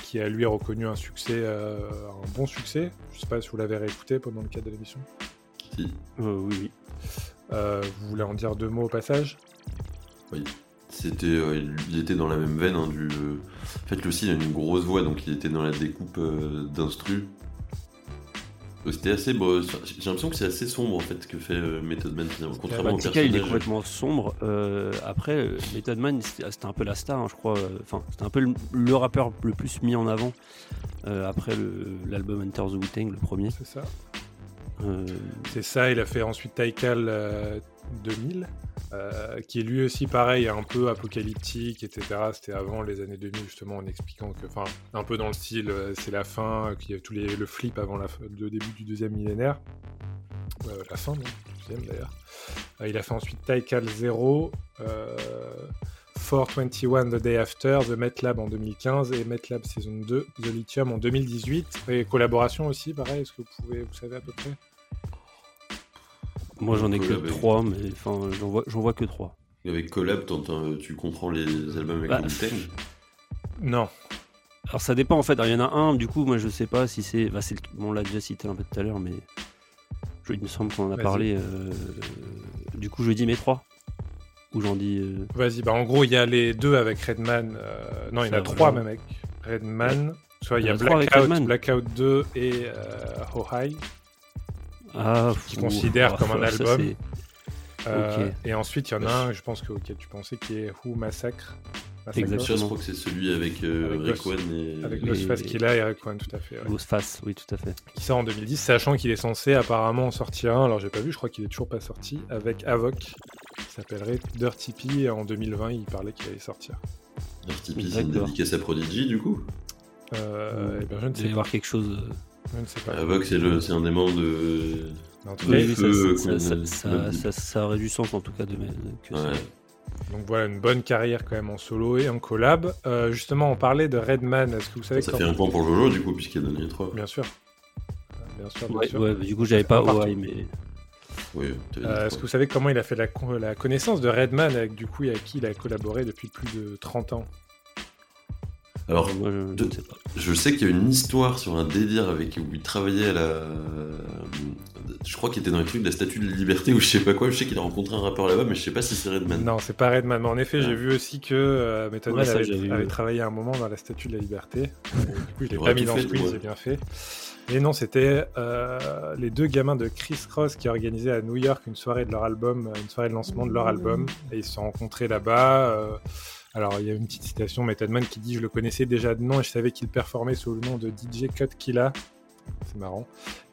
qui a lui reconnu un succès, euh, un bon succès. Je sais pas si vous l'avez réécouté pendant le cadre de l'émission. Si. Euh, oui, oui. Euh, vous voulez en dire deux mots au passage? C'était, euh, il- était dans la même veine hein, du. En fait, lui aussi, il a une grosse voix, donc il était dans la découpe euh, d'instru. Euh, C'était assez. bon, J'ai l'impression que c'est assez sombre en fait que fait euh, Method Man finalement, contrairement au Tika, il est complètement sombre. Euh, après, Method Man, c'était un peu la star, hein, je crois. Enfin, c'était un peu le, le rappeur le plus mis en avant euh, après l'album Enter the Wu-Tang, le premier. C'est ça. Euh, C'est ça, il a fait ensuite Taikal euh, 2000, euh, qui est lui aussi pareil, un peu apocalyptique, etc. C'était avant les années 2000, justement, en expliquant que, enfin, un peu dans le style, euh, c'est la fin, euh, qu'il y a tous les, le flip avant le début du deuxième millénaire. Euh, la fin, non d'ailleurs. Euh, il a fait ensuite Taikal 0, euh, 421 The Day After, The MetLab en 2015 et MetLab Season 2, The Lithium en 2018. Et collaboration aussi, pareil, est-ce que vous pouvez, vous savez à peu près? Moi, j'en ai que Collab avec- 3, mais enfin, j'en vois, j'en vois que 3. Avec Collab, t'entends- tu comprends les albums avec Bah. le Wu-Tang Non. Alors, ça dépend en fait. Alors, Il y en a un, du coup, moi, je sais pas si c'est. Bah, c'est le- bon, on l'a déjà cité un peu tout à l'heure, mais je- il me semble qu'on en a Vas-y. parlé. euh, Du coup, je dis mes 3. Ou j'en dis. euh, Vas-y, bah en gros, il y a les deux avec Redman. euh, Non, il y en a trois même avec Redman. Soit il y Il y a a Blackout. Blackout 2 et euh, Ho High, Ah, qui considère ah, comme un ça, album. Euh. Et ensuite, il y en a un, je pense que, auquel tu pensais, qui est Who Massacre. Je Exactement. crois que c'est celui avec, euh, Avec et. Avec Et- Ghostface Killa et Rick One, tout à fait. ouais. Ghostface, oui, tout à fait. Qui sort en 2010, sachant qu'il est censé apparemment en sortir un. Alors j'ai pas vu, je crois qu'il est toujours pas sorti. Avec Avoc, qui s'appellerait Dirty P. Et en 2020, il parlait qu'il allait sortir. Dirty P, c'est une dédicace à Prodigy, du coup. Euh, ben, je ne Il va sais y pas. avoir quelque chose. euh, Je ne sais pas. Avoc, c'est le- c'est un des membres de. En tout Oui, cas, oui, ça, feu, aurait du sens en tout cas de mettre que Ouais. c'est- Donc voilà, une bonne carrière quand même en solo et en collab. Euh, justement, on parlait de Redman. Est-ce que vous savez Ça fait un point pour Jojo, du coup, puisqu'il a donné 3. Bien sûr. Euh, Bien sûr, bien Ouais, sûr. ouais, du coup, j'avais pas. OI, mais Oui, Euh, Est-ce que vous savez comment il a fait la, con- la connaissance de Redman avec du coup avec qui il a collaboré depuis plus de 30 ans? Alors, moi, je, sais pas. je sais qu'il y a une histoire sur un délire avec où il travaillait à la. Je crois qu'il était dans les trucs de la statue de la liberté ou je sais pas quoi. Je sais qu'il a rencontré un rappeur là-bas, mais je sais pas si c'est Redman. Non, c'est pas Redman. Mais en effet, j'ai Ouais. vu aussi que euh, Method Ouais, Man ça, avait, avait travaillé un moment dans la Statue de la Liberté. Du coup, je l'ai pas mis dans ce quiz, ouais. j'ai bien fait. Et non, c'était euh, les deux gamins de Chris Cross qui organisaient à New York une soirée de leur album, euh, une soirée de lancement de leur album. Et ils se sont rencontrés là-bas. euh, alors, il y a une petite citation Method Man qui dit Je le connaissais déjà de nom et je savais qu'il performait sous le nom de DJ Cut Killa. C'est marrant.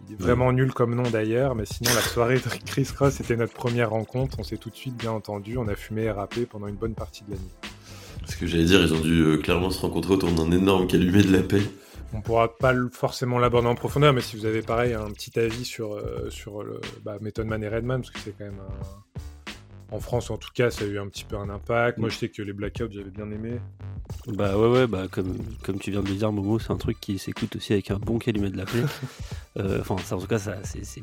Il est vraiment nul comme nom d'ailleurs, mais sinon la soirée de Chris Cross c'était notre première rencontre. On s'est tout de suite bien entendu. On a fumé et rappé pendant une bonne partie de la nuit. Ce que j'allais dire, ils ont dû euh, clairement se rencontrer autour d'un énorme calumet de la paix. On pourra pas forcément l'aborder en profondeur, mais si vous avez pareil un petit avis sur, euh, sur le bah, Method Man et Redman, parce que c'est quand même un... En France, en tout cas, ça a eu un petit peu un impact. Moi, je sais que les Blackouts, j'avais bien aimé. Bah ouais, ouais, bah comme, comme tu viens de le dire, Momo, c'est un truc qui s'écoute aussi avec un bon calumet de la paix. Euh, Enfin, ça, en tout cas, ça, c'est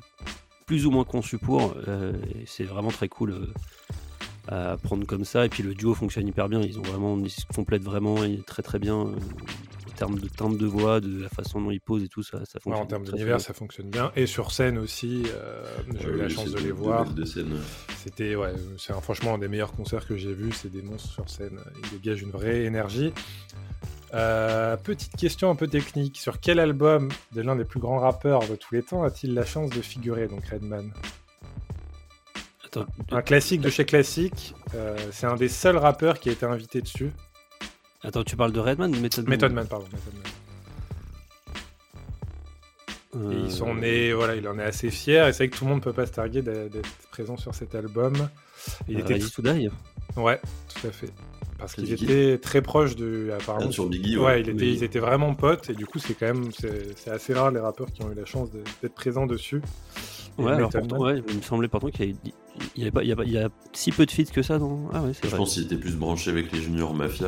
plus ou moins conçu pour. euh, c'est vraiment très cool euh, à prendre comme ça. Et puis le duo fonctionne hyper bien. Ils ont vraiment, ils se complètent vraiment et très très bien euh, en termes de timbre de voix, de la façon dont ils posent et tout. Ça, ça Ouais, fonctionne. en termes d'univers, ça fonctionne bien. Et sur scène aussi, euh, j'ai eu la chance de les voir. C'était, ouais, c'est franchement un des meilleurs concerts que j'ai vus. C'est des monstres sur scène. Ils dégagent une vraie énergie. Euh, petite question un peu technique. Sur quel album de l'un des plus grands rappeurs de tous les temps a-t-il la chance de figurer, donc Redman? Attends, Un classique de chez Classique. euh, c'est un des seuls rappeurs qui a été invité dessus. Attends, tu parles de Redman ou Method Man Method Man, pardon. Method Man. Euh, Et ils sont nés, voilà, il en est assez fier. Et c'est vrai que tout le monde peut pas se targuer d'être présent sur cet album. Et il euh, était, Ready to Die ouais, tout à fait. Parce C'est qu'il Biggie était très proche de, apparemment. Ah, sur Biggie, ouais, ouais. il était, Oui. ils étaient vraiment potes. Et du coup, c'est quand même, c'est assez rare les rappeurs qui ont eu la chance d'être présents dessus. Et Ouais, alors pourtant, ouais, il me semblait pourtant qu'il y, a- il y, a pas- il y a pas- il y a si peu de feats que ça dans. Ah ouais, c'est Je vrai. pense qu'il était plus branché avec les juniors mafia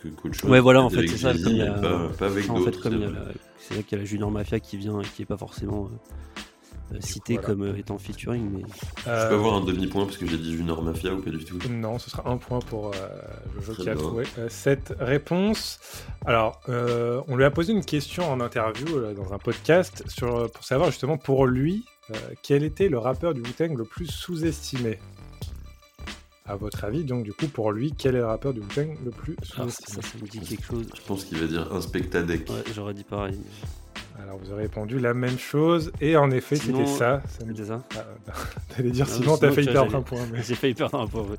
que, que chose. Ouais, voilà, en fait, c'est ça. Jay-Z, Comme il y a, mais pas, pas avec en fait, d'autres. comme il y a c'est la- vrai. c'est là qu'il y a la Junior Mafia qui vient et qui est pas forcément euh, euh, cité voilà. comme euh, étant featuring, mais Je Euh, peux avoir un demi-point parce que j'ai dit junior mafia ou pas du tout? Non, ce sera un point pour euh, Jojo Très qui a trouvé euh, cette réponse. Alors, euh, on lui a posé une question en interview là, dans un podcast sur, pour savoir justement pour lui euh, quel était le rappeur du Wu-Tang le plus sous-estimé? À votre avis, donc du coup, pour lui, quel est le rappeur du Wu-Tang le plus sous-estimé? ça, ça me dit quelque chose. Je pense qu'il va dire inspectadec. Ouais, j'aurais dit pareil. Alors, vous avez répondu la même chose, et en effet, Sinon, c'était ça. ça me- C'était ça? Ah, T'allais dire Non, sinon, t'as failli perdre un point. mais- J'ai failli perdre un point. ouais.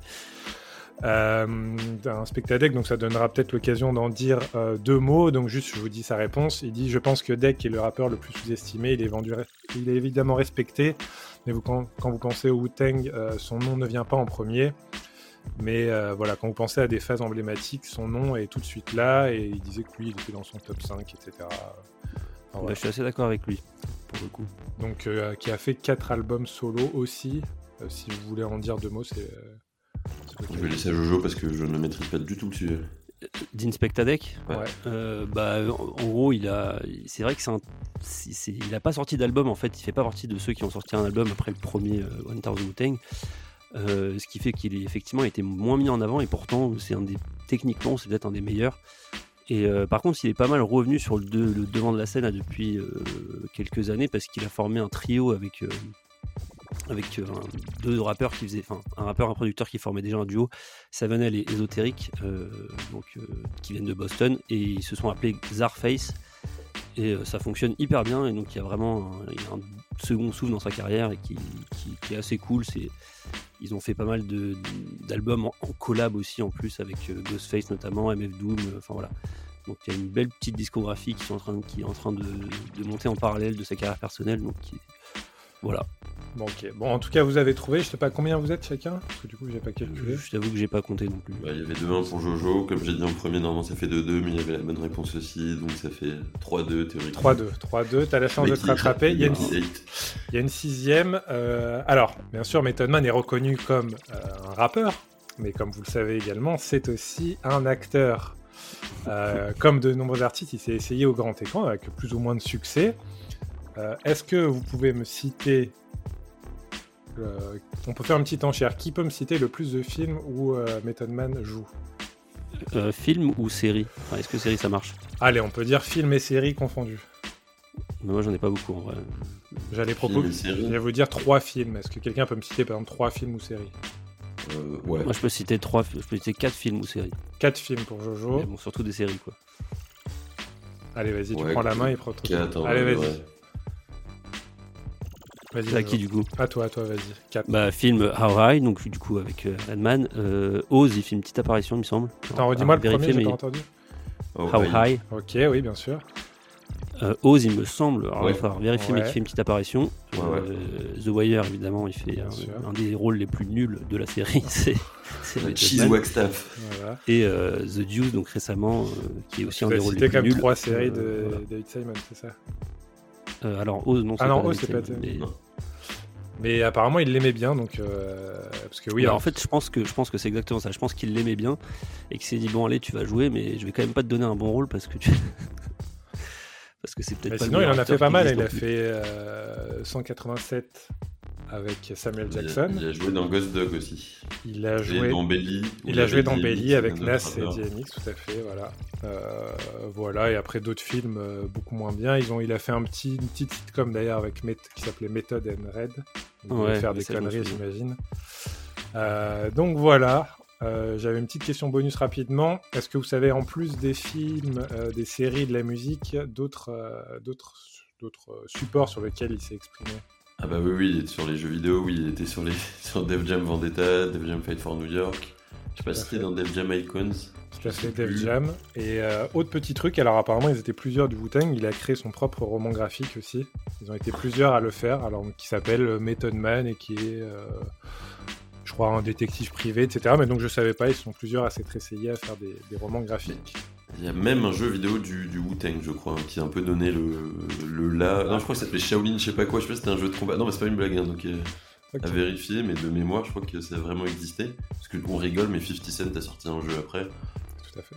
Euh, un spectadec, donc ça donnera peut-être l'occasion d'en dire euh, deux mots. Donc juste, je vous dis sa réponse. Il dit, je pense que Deck est le rappeur le plus sous-estimé. Il est vendu, il est évidemment respecté, mais vous, quand, quand vous pensez au Wu-Tang, euh, son nom ne vient pas en premier. Mais euh, voilà, quand vous pensez à des phases emblématiques, son nom est tout de suite là, et il disait que lui, il était dans son top 5, etc. Enfin, je suis assez d'accord avec lui, pour le coup. Donc, qui a fait quatre albums solo aussi. Si vous voulez en dire deux mots, c'est. Je vais laisser à Jojo parce que je ne maîtrise pas du tout le sujet. D'Inspectadec Ouais. Euh, bah, en gros, il a, c'est vrai que c'est un, c'est- c'est- il a pas sorti d'album en fait. Il fait pas partie de ceux qui ont sorti un album après le premier euh, One Thousand Wu-Tang. Euh, ce qui fait qu'il est effectivement été moins mis en avant et pourtant c'est un des techniquement c'est peut-être un des meilleurs. Et euh, par contre, il est pas mal revenu sur le, de- le devant de la scène là, depuis euh, quelques années parce qu'il a formé un trio avec euh, avec euh, deux rappeurs qui faisaient, enfin un rappeur, un producteur qui formait déjà un duo, Savanel et Ésotérique, euh, donc euh, qui viennent de Boston et ils se sont appelés Zarface et euh, ça fonctionne hyper bien et donc il y a vraiment un, second souffle dans sa carrière et qui, est assez cool. C'est, ils ont fait pas mal d'albums en, collab aussi en plus avec Ghostface notamment, MF Doom, enfin voilà. Donc il y a une belle petite discographie qui, est en train de, monter en parallèle de sa carrière personnelle. Donc voilà. Bon, ok. Bon, en tout cas, vous avez trouvé. Je sais pas combien vous êtes chacun, parce que du coup, j'ai pas calculé. Je t'avoue que j'ai pas compté non plus. Bah, il y avait 2-1 pour Jojo, comme j'ai dit en premier, normalement ça fait 2-2, mais il y avait la bonne réponse aussi, donc ça fait 3-2 théoriquement. 3-2. 3-2. T'as la chance de te rattraper. Il y a une, Eight. il y a une sixième. euh, alors, bien sûr, Method Man est reconnu comme euh, un rappeur, mais comme vous le savez également, c'est aussi un acteur. Euh, comme de nombreux artistes, il s'est essayé au grand écran avec plus ou moins de succès. Euh, Est-ce que vous pouvez me citer euh, on peut faire une petite enchère. Qui peut me citer le plus de films où euh, Method Man joue Euh, film ou série? Enfin, Est-ce que série ça marche? Allez, on peut dire film et série confondus. Mais Moi j'en ai pas beaucoup en vrai. J'allais proposer. Je vais vous dire trois films. Est-ce que quelqu'un peut me citer par exemple trois films ou séries? Euh, ouais. Moi je peux citer trois, je peux citer quatre films ou séries. Quatre films pour Jojo. Mais bon, surtout des séries quoi. Allez, vas-y, tu Ouais, prends la main et prends ton Allez, vas-y. ouais. Vas-y. À qui du coup À toi, à toi, vas-y. Quatre. Bah film How High, donc du coup avec euh, Redman. Euh, Oz il fait une petite apparition il me semble. Attends, redis-moi le premier, j'ai mais- pas entendu. Oh, How ouais. High. Ok, oui, bien sûr. Euh, Oz il me semble, alors Ouais. il va falloir vérifier mais Ouais. qui fait une petite apparition. Ouais, ouais. Euh, The Wire évidemment il fait un, des rôles les plus nuls de la série. c'est Method Cheese Man. Wax Staff. Voilà. Et euh, The Deuce donc récemment euh, qui est aussi un Tu des rôles les plus quand même nuls. trois séries de voilà. David Simon, c'est ça? Euh, alors Oz non Ah c'est non, pas Oz, David c'est pas Simon, David. mais- Non. Mais apparemment, il l'aimait bien, donc. euh, Parce que oui, alors, en fait, je pense que je pense que c'est exactement ça. Je pense qu'il l'aimait bien et qu'il s'est dit bon allez, tu vas jouer, mais je vais quand même pas te donner un bon rôle parce que tu parce que c'est peut-être mais pas. le sinon, il en a fait pas mal. Il a fait euh, 187 avec Samuel Il a- Jackson. Il a joué dans Ghost Dog aussi. Il a Et joué. dans Belly. Il a joué dans Belly avec Nas et. DMX, tout à fait, voilà. Euh, voilà, et après d'autres films euh, beaucoup moins bien. Ils ont, il a fait un petit, une petite sitcom d'ailleurs avec Met- qui s'appelait Method and Red. Il Ouais, faire des conneries, j'imagine. Euh, donc voilà. Euh, J'avais une petite question bonus rapidement. Est-ce que vous savez, en plus des films, euh, des séries, de la musique, d'autres d'autres d'autres supports sur lesquels il s'est exprimé? Ah bah oui, oui, il était sur les jeux vidéo, oui, il était sur, les, sur Def Jam Vendetta, Def Jam Fight for New York. Je sais pas si c'était dans Def Jam Icons. Tout à Je fait, sais Def. Jam. Et euh, autre petit truc, alors apparemment ils étaient plusieurs du Wu-Tang, il a créé son propre roman graphique aussi. Ils ont été plusieurs à le faire, alors qui s'appelle euh, Method Man et qui est, euh, je crois, un détective privé, etc. Mais donc je savais pas, ils sont plusieurs à s'être essayés à faire des, des romans graphiques. Il y a même un jeu vidéo du, du Wu-Tang, je crois, hein, qui a un peu donné le, le là. Non, je crois que ça s'appelait Shaolin, je sais pas quoi, je sais pas si c'était un jeu de combat. Non, mais c'est pas une blague, hein, donc euh, à vérifier, mais de mémoire, je crois que ça a vraiment existé. Parce que on rigole, mais 50 Cent a sorti un jeu après. Tout à fait.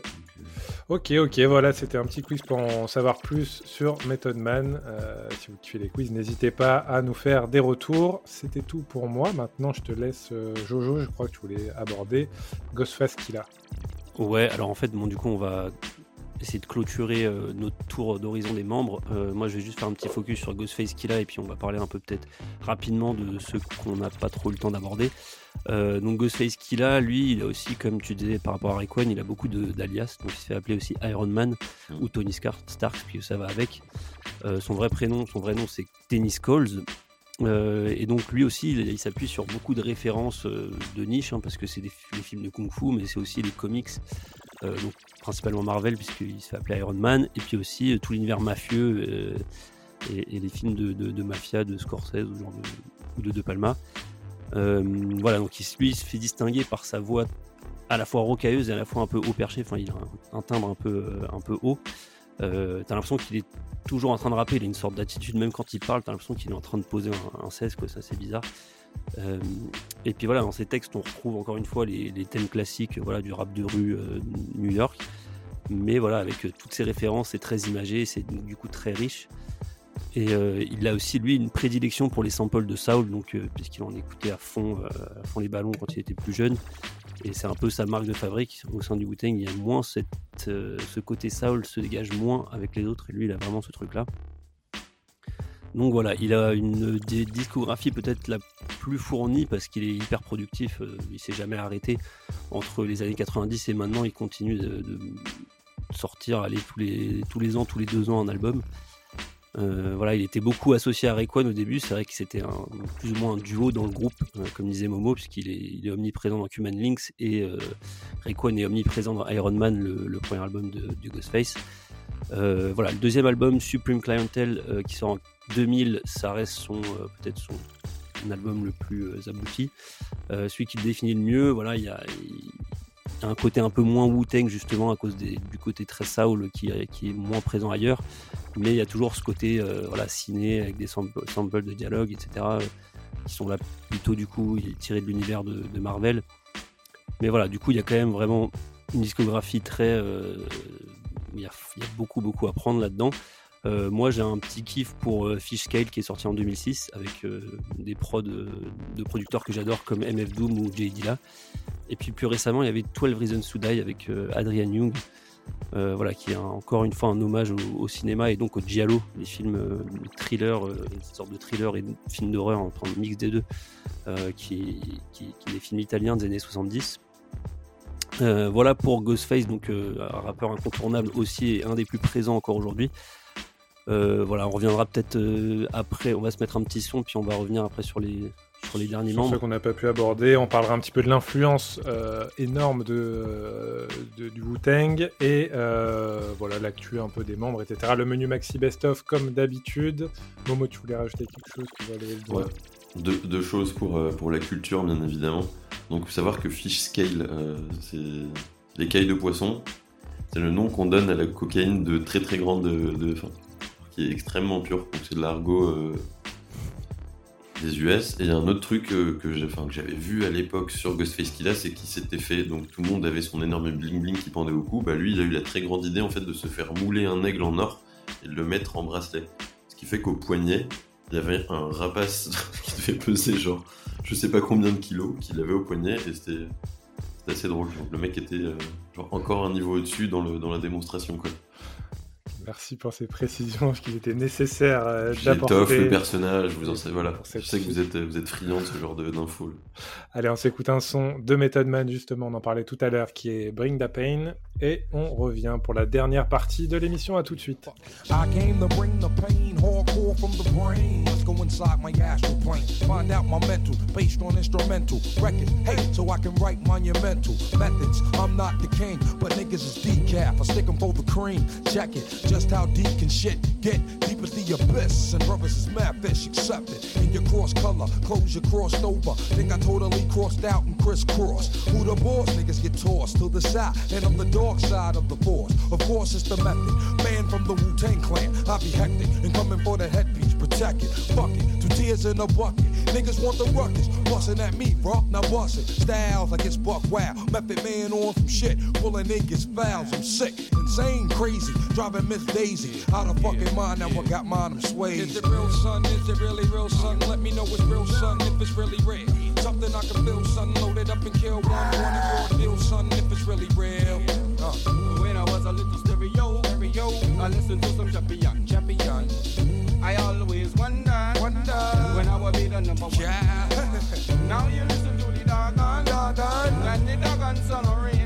Ok, ok, voilà, c'était un petit quiz pour en savoir plus sur Method Man. Euh, si vous kiffez les quiz, n'hésitez pas à nous faire des retours. C'était tout pour moi. Maintenant, je te laisse, euh, Jojo, je crois que tu voulais aborder Ghostface Killa. Ouais, alors en fait, bon, du coup, on va essayer de clôturer euh, notre tour d'horizon des membres. Euh, moi, je vais juste faire un petit focus sur Ghostface Killa et puis on va parler un peu peut-être rapidement de ceux qu'on n'a pas trop le temps d'aborder. Euh, donc Ghostface Killa, lui, il a aussi, comme tu disais par rapport à Rayquan, il a beaucoup d'alias. Donc il se fait appeler aussi Iron Man ou Tony Stark, Stark puis ça va avec. Son vrai prénom, son vrai nom, c'est Dennis Coles. Euh, et donc lui aussi, il, s'appuie sur beaucoup de références euh, de niche, hein, parce que c'est des, films de kung-fu, mais c'est aussi les comics, euh, donc principalement Marvel, puisqu'il se fait appeler Iron Man, et puis aussi tout l'univers mafieux et, les films de, mafia de Scorsese ou, de, de Palma. Voilà, donc lui, il se fait distinguer par sa voix à la fois rocailleuse et à la fois un peu haut perché, enfin il a un, un timbre un peu, un peu haut. Euh, t'as l'impression qu'il est toujours en train de rapper, il a une sorte d'attitude, même quand il parle, t'as l'impression qu'il est en train de poser un, un 16, quoi, ça c'est bizarre. Euh, et puis voilà, dans ces textes, on retrouve encore une fois les, thèmes classiques voilà, du rap de rue euh, New York, mais voilà, avec euh, toutes ces références, c'est très imagé, c'est du coup très riche. Et il a aussi, lui, une prédilection pour les samples de Soul, donc, puisqu'il en écoutait à fond les ballons quand il était plus jeune. Et c'est un peu sa marque de fabrique. Au sein du Wu-Tang, il y a moins cette, euh, ce côté Soul se dégage moins avec les autres, et lui, il a vraiment ce truc-là. Donc voilà, il a une di- discographie peut-être la plus fournie parce qu'il est hyper productif, euh, il s'est jamais arrêté. Entre les années 90 et maintenant, il continue de, de sortir allez, tous, les, tous les ans, tous les deux ans un album. Euh, voilà, il était beaucoup associé à Rayquan au début. C'est vrai que c'était plus ou moins un duo dans le groupe, euh, comme disait Momo, puisqu'il est, omniprésent dans Human Links et euh, Rayquan est omniprésent dans Iron Man, le, premier album de, du Ghostface. Euh, voilà, le deuxième album, Supreme Clientele, qui sort en 2000, ça reste son peut-être son album le plus abouti, celui qui le définit le mieux. Voilà, il y a un côté un peu moins Wu-Tang justement à cause du côté très soul qui, qui est moins présent ailleurs, mais il y a toujours ce côté euh, ciné avec des samples, de dialogue, etc. euh, qui sont là plutôt du coup tirés de l'univers de, Marvel. Mais voilà, du coup, il y a quand même vraiment une discographie très. euh, il, y a, il y a beaucoup, beaucoup à prendre là-dedans. Euh, moi, j'ai un petit kiff pour euh, Fish Scale qui est sorti en 2006 avec euh, des prods euh, de producteurs que j'adore comme MF Doom ou Jay Dilla. Et puis plus récemment, il y avait 12 Reasons to Die avec Adrian Young, voilà, qui est encore une fois un hommage au, cinéma et donc au giallo, les films thriller, euh, une sorte de thriller et de films d'horreur, enfin un mix des deux, qui, est des films italiens des années 70. Euh, voilà pour Ghostface, donc un rappeur incontournable aussi et un des plus présents encore aujourd'hui. Euh, voilà, on reviendra peut-être euh, après, on va se mettre un petit son, puis on va revenir après sur les, sur les derniers Sur membres. qu'on n'a pas pu aborder, on parlera un petit peu de l'influence euh, énorme de, de- du Wu-Tang et euh, voilà l'actu un peu des membres, etc. Le menu maxi best-of comme d'habitude. Momo, tu voulais rajouter quelque chose le Ouais. Deux, deux choses pour, euh, pour la culture, bien évidemment. Donc, faut savoir que Fish Scale, euh, c'est l'écaille de poisson. C'est le nom qu'on donne à la cocaïne de très très grande, de, qui est extrêmement pure. Donc, c'est de l'argot euh, des US. Et il y a un autre truc euh, que j'avais vu à l'époque sur Ghostface Killa, c'est qu'il s'était fait. Donc, tout le monde avait son énorme bling bling qui pendait au cou. Bah, lui, il a eu la très grande idée en fait de se faire mouler un aigle en or et de le mettre en bracelet. Ce qui fait qu'au poignet, il y avait un rapace qui devait peser genre je sais pas combien de kilos qu'il avait au poignet et c'était assez drôle. Le mec était euh, genre encore un niveau au-dessus dans, dans la démonstration quoi. Merci pour ces précisions, parce qu'il était nécessaire euh, J'étoffe d'apporter. le personnage, vous en savez, voilà. Je sais que vous êtes, vous êtes friand de ce genre de- d'infos. Allez, on s'écoute un son de Method Man, justement, on en parlait tout à l'heure, qui est Bring the Pain. Et on revient pour la dernière partie de l'émission. À tout de suite. I came to bring the pain, hardcore from the brain. Let's go inside my astral plane, find out my mental, based on instrumental records. Hey, so I can write monumental methods. I'm not the king, but niggas is decaf. I stick 'em for the cream. Check it, just how deep can shit get? Deep as the abyss, and brothers is mad fish accepted. In your cross color, clothes you crossed over. Think I totally crossed out and crisscross. Who the boss? Niggas get tossed to the side, and I'm the dark side of the force. Of course, it's the method. Man from the Wu Tang clan, I be hectic and coming for the headpiece, protect it. Fuck it, two tears in a bucket. Niggas want the ruckus, bustin' at me, bro. Now bust it. Styles like it's buck wow. Method man on some shit, pulling niggas fouls. I'm sick, insane, crazy, driving Miss Daisy out of fucking mind. Now I got mine, I'm swayed. Is it real, son? Is it really real, son? Let me know it's real, son. If it's really real, something I can feel, son. Loaded up and kill one, one and raw deal, son. If it's really real. Uh. When I was a little stereo, stereo, I listened to some champion, champion. I always wonder, wonder when I will be the number one. Yeah. Now you listen to the doggone, doggone, and the doggone son of rain.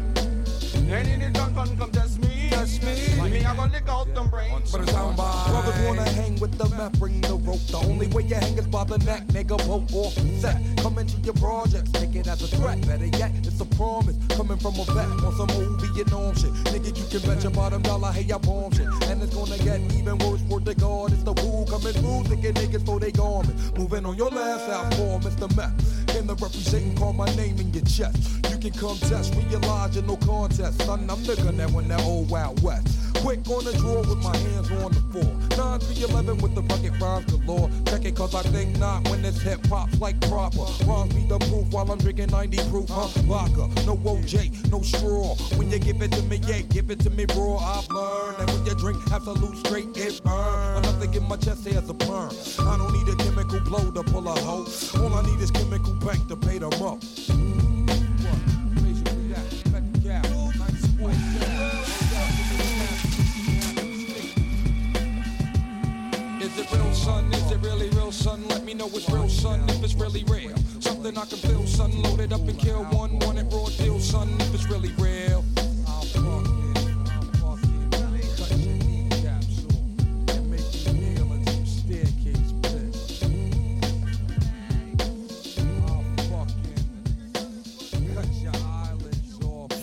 I gonna lick out them brains. But it's on by. Brothers wanna hang with the map, bring the rope. The only way you hang is by the neck, nigga. Bolt off set. Come into your projects, take it as a threat. Better yet, it's a promise. Coming from a vet on some old Vietnam shit. Nigga, you can bet your bottom dollar, hey, I bomb shit. And it's gonna get even worse for the guard. It's the woo coming through, thinking niggas for they garment. Moving on your last out for Mr. Meth. Came to represent and call my name in your chest. You can come test, realize you're no contest. Son, I'm the gun that won that old Wild West. Quick on the draw with my hands on the floor. 9 3 11 with the bucket rhymes galore. Check it cause I think not when this hip hop like proper. Rhymes be the proof while I'm drinking 90 proof, huh? Vodka, no OJ, no straw. When you give it to me, yeah, give it to me raw. I've learned that when you drink absolute straight, it burn. Nothing in my chest has a burn. I don't need a chemical blow to pull a hoe. All I need is chemical bank to pay them up. Let me know it's real, if it's really real. Something I can up and kill one. If it's really real.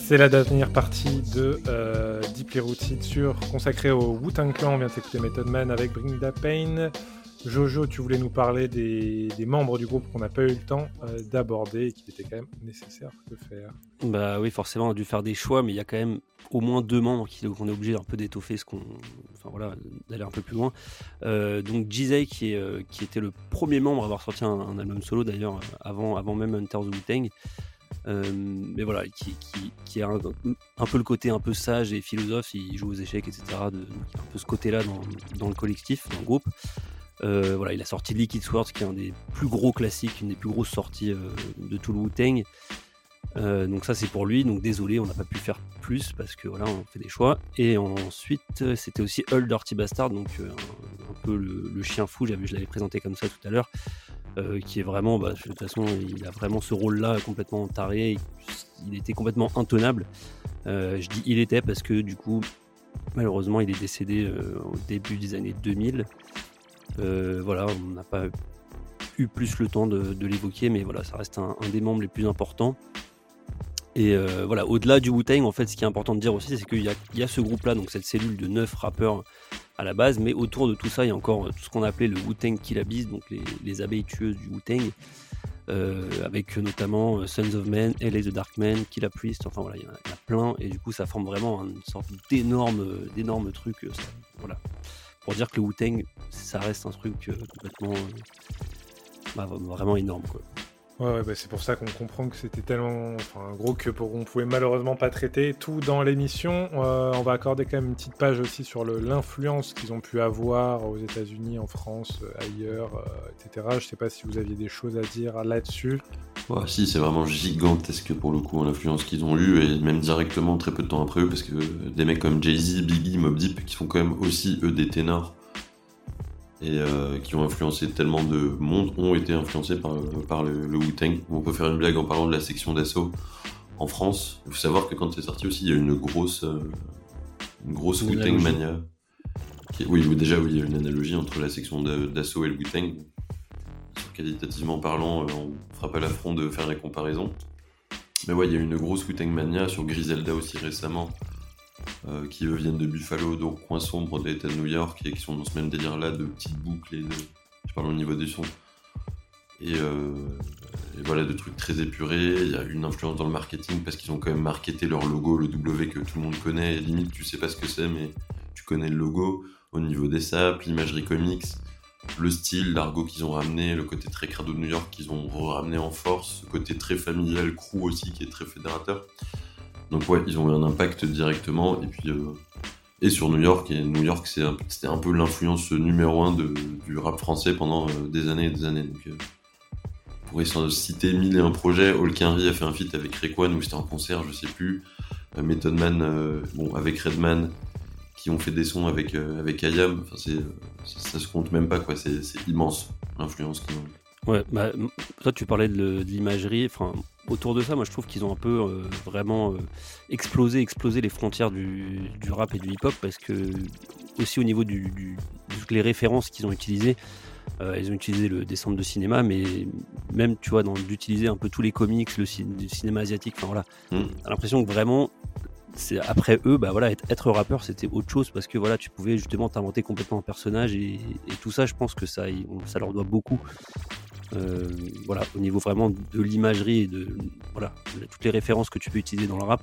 C'est la dernière partie de euh, Rooted sur, consacrée au Wu-Tang Clan. On vient d'écouter Method Man avec Bring the Pain. Jojo, tu voulais nous parler des, membres du groupe qu'on n'a pas eu le temps euh, d'aborder et qu'il était quand même nécessaire de faire. Bah oui, forcément, on a dû faire des choix, mais il y a quand même au moins deux membres qu'on est obligé un peu d'étoffer ce qu'on. Enfin voilà, d'aller un peu plus loin. Euh, donc Jizay, qui, euh, qui était le premier membre à avoir sorti un, album solo d'ailleurs, avant, avant même Hunter the Wu-Tang. Euh, mais voilà, qui, a un, peu le côté un peu sage et philosophe, il joue aux échecs, etc. De, un peu ce côté-là dans, le collectif, dans le groupe. Euh, voilà, il a sorti Liquid Swords, qui est un des plus gros classiques, une des plus grosses sorties euh, de tout le Wu-Tang. Donc ça c'est pour lui, donc désolé on n'a pas pu faire plus parce que voilà on fait des choix. Et ensuite c'était aussi Hull Dirty Bastard, donc un, un peu le, le chien fou, j'avais, je l'avais présenté comme ça tout à l'heure, euh, qui est vraiment, bah, de toute façon il a vraiment ce rôle-là complètement taré, il était complètement intenable. Euh, je dis il était parce que du coup malheureusement il est décédé euh, au début des années 2000. Euh, voilà, on n'a pas eu plus le temps de, l'évoquer, mais voilà, ça reste un, des membres les plus importants. Et voilà, au-delà du Wu-Tang, en fait, ce qui est important de dire aussi, c'est qu'il y y a ce groupe-là, donc cette cellule de neuf rappeurs à la base, mais autour de tout ça, il y a encore euh, tout ce qu'on a appelé le Wu-Tang Killabis, donc les, les abeilles tueuses du Wu-Tang, euh, avec notamment euh, Sons of Men, LA the Dark Man, Killa Priest, enfin voilà, il y, en a, plein, et du coup, ça forme vraiment une sorte d'énorme, d'énorme truc. voilà. Pour dire que le Wu-Tang, ça reste un truc complètement. bah, vraiment énorme, quoi. Ouais, ouais, bah, c'est pour ça qu'on comprend que c'était tellement enfin, gros que pour on pouvait malheureusement pas traiter tout dans l'émission. Euh, on va accorder quand même une petite page aussi sur l'influence qu'ils ont pu avoir aux États-Unis, en France, euh, ailleurs, euh, etc. Je sais pas si vous aviez des choses à dire là-dessus. Ouais, si, c'est vraiment gigantesque pour le coup, hein, l'influence qu'ils ont eue, et même directement très peu de temps après eux, parce que des mecs comme Jay-Z, Biggie, Mob Deep, qui sont quand même aussi eux des ténors, et euh, qui ont influencé tellement de monde, ont été influencés par, par le, le Wu-Tang. On peut faire une blague en parlant de la section d'assaut en France. Il faut savoir que quand c'est sorti aussi, il y a eu une grosse, euh, une grosse Wu-Tang mania. Qui- oui, déjà, oui, il y a une analogie entre la section d'a- d'assaut et le Wu-Tang. Qualitativement parlant, euh, on fera pas l'affront de faire les comparaisons. Mais ouais, il y a eu une grosse Wu-Tang mania sur Griselda aussi récemment, euh, qui viennent de Buffalo, donc coin sombre de l'État de New York, et qui sont dans ce même délire-là de petites boucles et de. Je parle au niveau des sons. Et, euh, et voilà, de trucs très épurés. Il y a une influence dans le marketing parce qu'ils ont quand même marketé leur logo, le W que tout le monde connaît. Et limite, tu sais pas ce que c'est, mais tu connais le logo au niveau des sapes, l'imagerie comics, le style, l'argot qu'ils ont ramené, le côté très crado de New York qu'ils ont ramené en force, ce côté très familial, crew aussi qui est très fédérateur. Donc ouais, ils ont eu un impact directement. Et puis euh, et sur New York, et New York c'était un, peu l'influence numéro un de, du rap français pendant euh, des années et des années. Donc, euh, on pourrait s'en citer mille et un projets. Hulk Henry a fait un feat avec Rayquan où c'était en concert, je sais plus. Euh, Method Man, bon, avec Redman, qui ont fait des sons avec, avec IAM. Enfin, ça, se compte même pas, quoi. C'est, immense l'influence ont. Ouais, bah, toi tu parlais de, de l'imagerie, enfin autour de ça, moi je trouve qu'ils ont un peu euh, vraiment euh, explosé, explosé les frontières du, du rap et du hip-hop parce que aussi au niveau du, du- de toutes les références qu'ils ont utilisées, euh, ils ont utilisé le descendre de cinéma, mais même tu vois d'utiliser un peu tous les comics, le, ci- le cinéma asiatique, enfin voilà, Mm. t'as l'impression que vraiment c'est après eux, bah voilà, être, être rappeur c'était autre chose parce que voilà, tu pouvais justement t'inventer complètement un personnage et, et tout ça, je pense que ça, ça leur doit beaucoup. Euh, voilà, au niveau vraiment de l'imagerie et de voilà, toutes les références que tu peux utiliser dans le rap,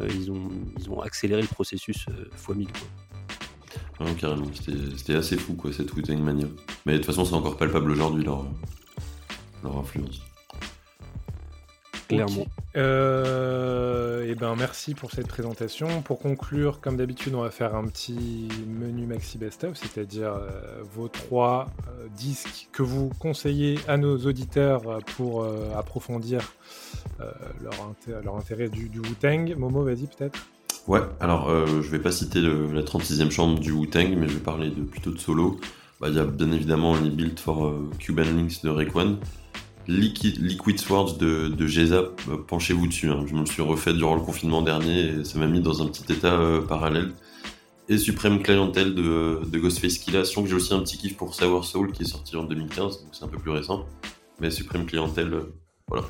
euh, ils, ont, accéléré le processus euh, fois 1000. Quoi. Carrément. C'était, assez fou, quoi, cette Wu-Tang Mania. Mais de toute façon, c'est encore palpable aujourd'hui, leur influence. Clairement. Euh, et ben merci pour cette présentation. Pour conclure, comme d'habitude, on va faire un petit menu maxi best-of, c'est-à-dire euh, vos trois euh, disques que vous conseillez à nos auditeurs pour euh, approfondir euh, leur, inté- leur intérêt du, du Wu-Tang. Momo, vas-y peut-être. Ouais, alors euh, je vais pas citer le- la 36e chambre du Wu-Tang, mais je vais parler de, plutôt de solo. Bah, Il y a bien évidemment les Built for euh, Cuban Links de Rayquan, Liquid, Liquid Swords de, de Geza, euh, penchez-vous dessus. hein. Je me le suis refait durant le confinement dernier et ça m'a mis dans un petit état euh, parallèle. Et Supreme Clientele de, de Ghostface Killah, sachant que j'ai aussi un petit kiff pour Sour Soul qui est sorti en 2015, donc c'est un peu plus récent. Mais Supreme Clientele, euh, Voilà.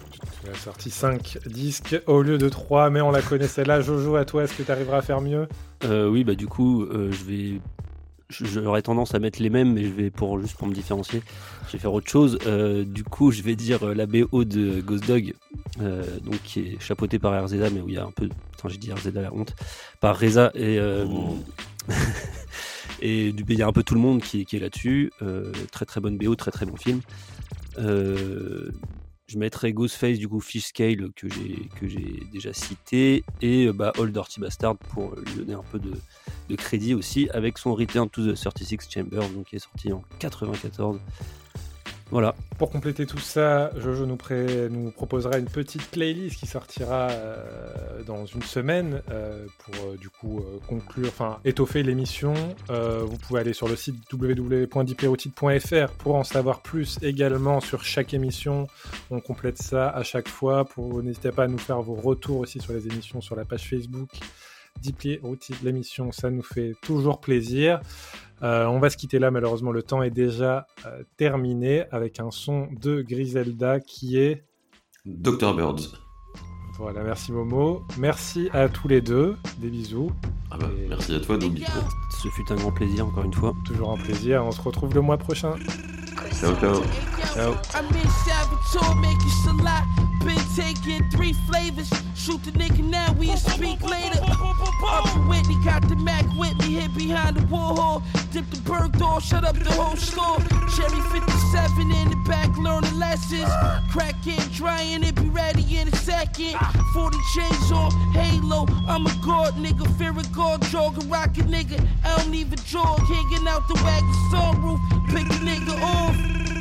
Tu as sorti 5 disques au lieu de 3, mais on la connaissait là. Jojo, à toi, est-ce que tu arriveras à faire mieux? Euh, oui, bah du coup, euh, je vais. J'aurais tendance à mettre les mêmes, mais je vais pour juste pour me différencier, je vais faire autre chose. Euh, du coup, je vais dire euh, la BO de Ghost Dog, euh, donc qui est chapeautée par RZA, mais où il y a un peu, putain, j'ai dit RZA la honte, par Reza et euh, et du il y a un peu tout le monde qui, qui est là-dessus. Très très bonne BO, très très bon film. Je mettrai Ghostface du coup Fish Scale que j'ai déjà cité et euh, bah, Old Dirty Bastard pour lui donner un peu de, de crédit aussi avec son Return to the 36 Chambers donc qui est sorti en 94. Voilà. Pour compléter tout ça, Jojo nous, proposera une petite playlist qui sortira euh, dans une semaine euh, pour euh, du coup conclure, enfin étoffer l'émission. Vous pouvez aller sur le site www.diplerotide.fr pour en savoir plus également sur chaque émission. On complète ça à chaque fois. N'hésitez pas à nous faire vos retours aussi sur les émissions sur la page Facebook. Dipler Routine, l'émission, ça nous fait toujours plaisir. Euh, on va se quitter là, malheureusement, le temps est déjà euh, terminé avec un son de Griselda qui est. Dr. Birds. Voilà, merci Momo. Merci à tous les deux. Des bisous. Ah bah, merci à toi, Doug. Ce fut un grand plaisir encore une fois. Toujours un plaisir. On se retrouve le mois prochain. Ciao, ciao. Ciao. Shoot the nigga now, we'll speak later. Up in Whitney, got the Mac me, hid behind the Warhol. Dip the bird door, shut up the whole store. Cherry 57 in the back, learning lessons. Crack it, drying it, be ready in a second. 40 chains on, halo. I'm a god nigga, fear a god, jog a rocket nigga. I don't even jog, hanging out the wagon sunroof. Pick a nigga off.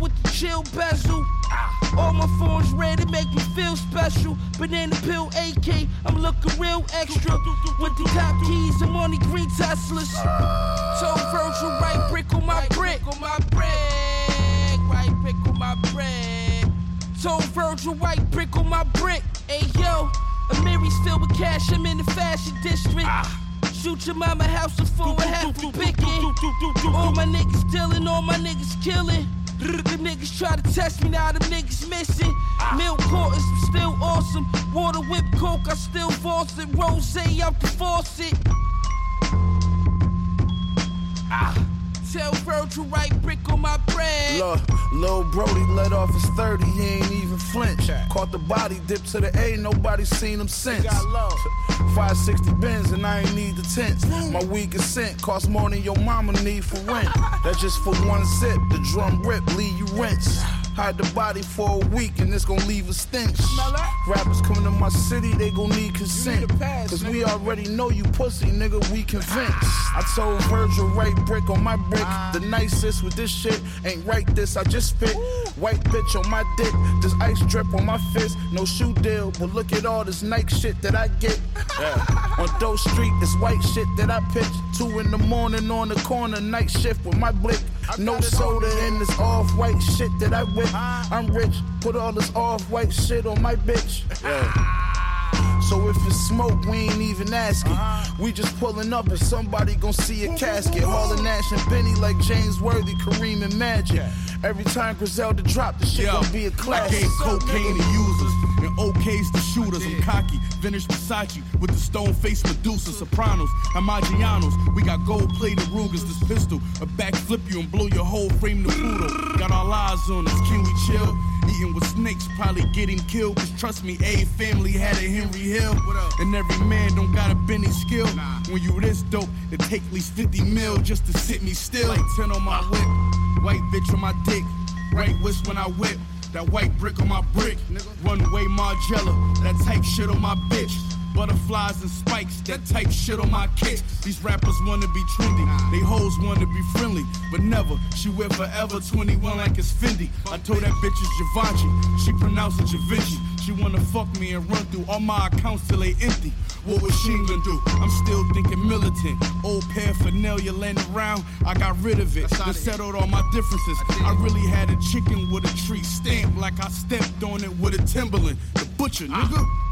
With the chill bezel. Ah. All my phones red, it make me feel special. Banana pill AK, I'm looking real extra. With the top keys, I'm on the green Teslas. Told Virgil, right brick on my brick. on my brick. Right brick on my brick. Told Virgil, white brick on my brick. Hey yo, Amiri's filled with cash, I'm in the fashion district. Shoot your mama house before I have to pick it. All my niggas dealing, all my niggas killing. The niggas try to test me, now them niggas missing. Milk quarters, still awesome. Water whip coke, I still force it. Rose out the faucet. Ah. Tell Virgil, right brick on my bread. Look, Lil Brody let off his 30, he ain't even flinch. Caught the body, dip to the A, nobody seen him since. 560 bins and I ain't need the tents. My weakest scent cost more than your mama need for rent. That's just for one sip, the drum rip, leave you rinse. Hide the body for a week and it's gonna leave a stench. Rappers coming to my city, they gon' need consent. Cause we already know you pussy, nigga, we convinced. I told Virgil, right brick on my brick. The nicest with this shit ain't right this, I just spit. White bitch on my dick, this ice drip on my fist. No shoe deal, but look at all this Nike shit that I get. Yeah. On Doe Street, this white shit that I pitch. Two in the morning on the corner, night shift with my blick. No soda in this off white shit that I whip. I'm rich, put all this off white shit on my bitch. Yeah. So if it's smoke, we ain't even asking. Uh-huh. We just pulling up and somebody gon' see a casket. Hauling Nash and Benny like James Worthy, Kareem and Magic. Every time Griselda drop, the shit Yo, gon' be a classic. I gave cocaine to users and OKs to shooters. I'm cocky, vintage Versace with the stone face Medusa, Sopranos, and Maggianos. We got gold plated Rugers, this pistol, a backflip you and blow your whole frame to poodle. Got our lives on us, can we chill? Eating with snakes, probably getting killed. Cause trust me, a family had a Henry Hill. And every man don't got a Benny skill. When you this dope, it take at least 50 mil just to sit me still. Like 10 on my ah. whip, white bitch on my dick. Right wrist when I whip. That white brick on my brick. Runway Margiela. That type shit on my bitch. Butterflies and spikes, that type shit on my kicks. These rappers wanna be trendy, they hoes wanna be friendly, but never. She wear forever 21 like it's Fendi. I told that bitch it's Givenchy, she pronounced it Givenchy. She wanna fuck me and run through all my accounts till they empty. What was she gonna do? I'm still thinking militant. Old paraphernalia laying around, I got rid of it. Then settled all my differences. I really had a chicken with a tree stamp, like I stepped on it with a Timberland. The butcher, nigga.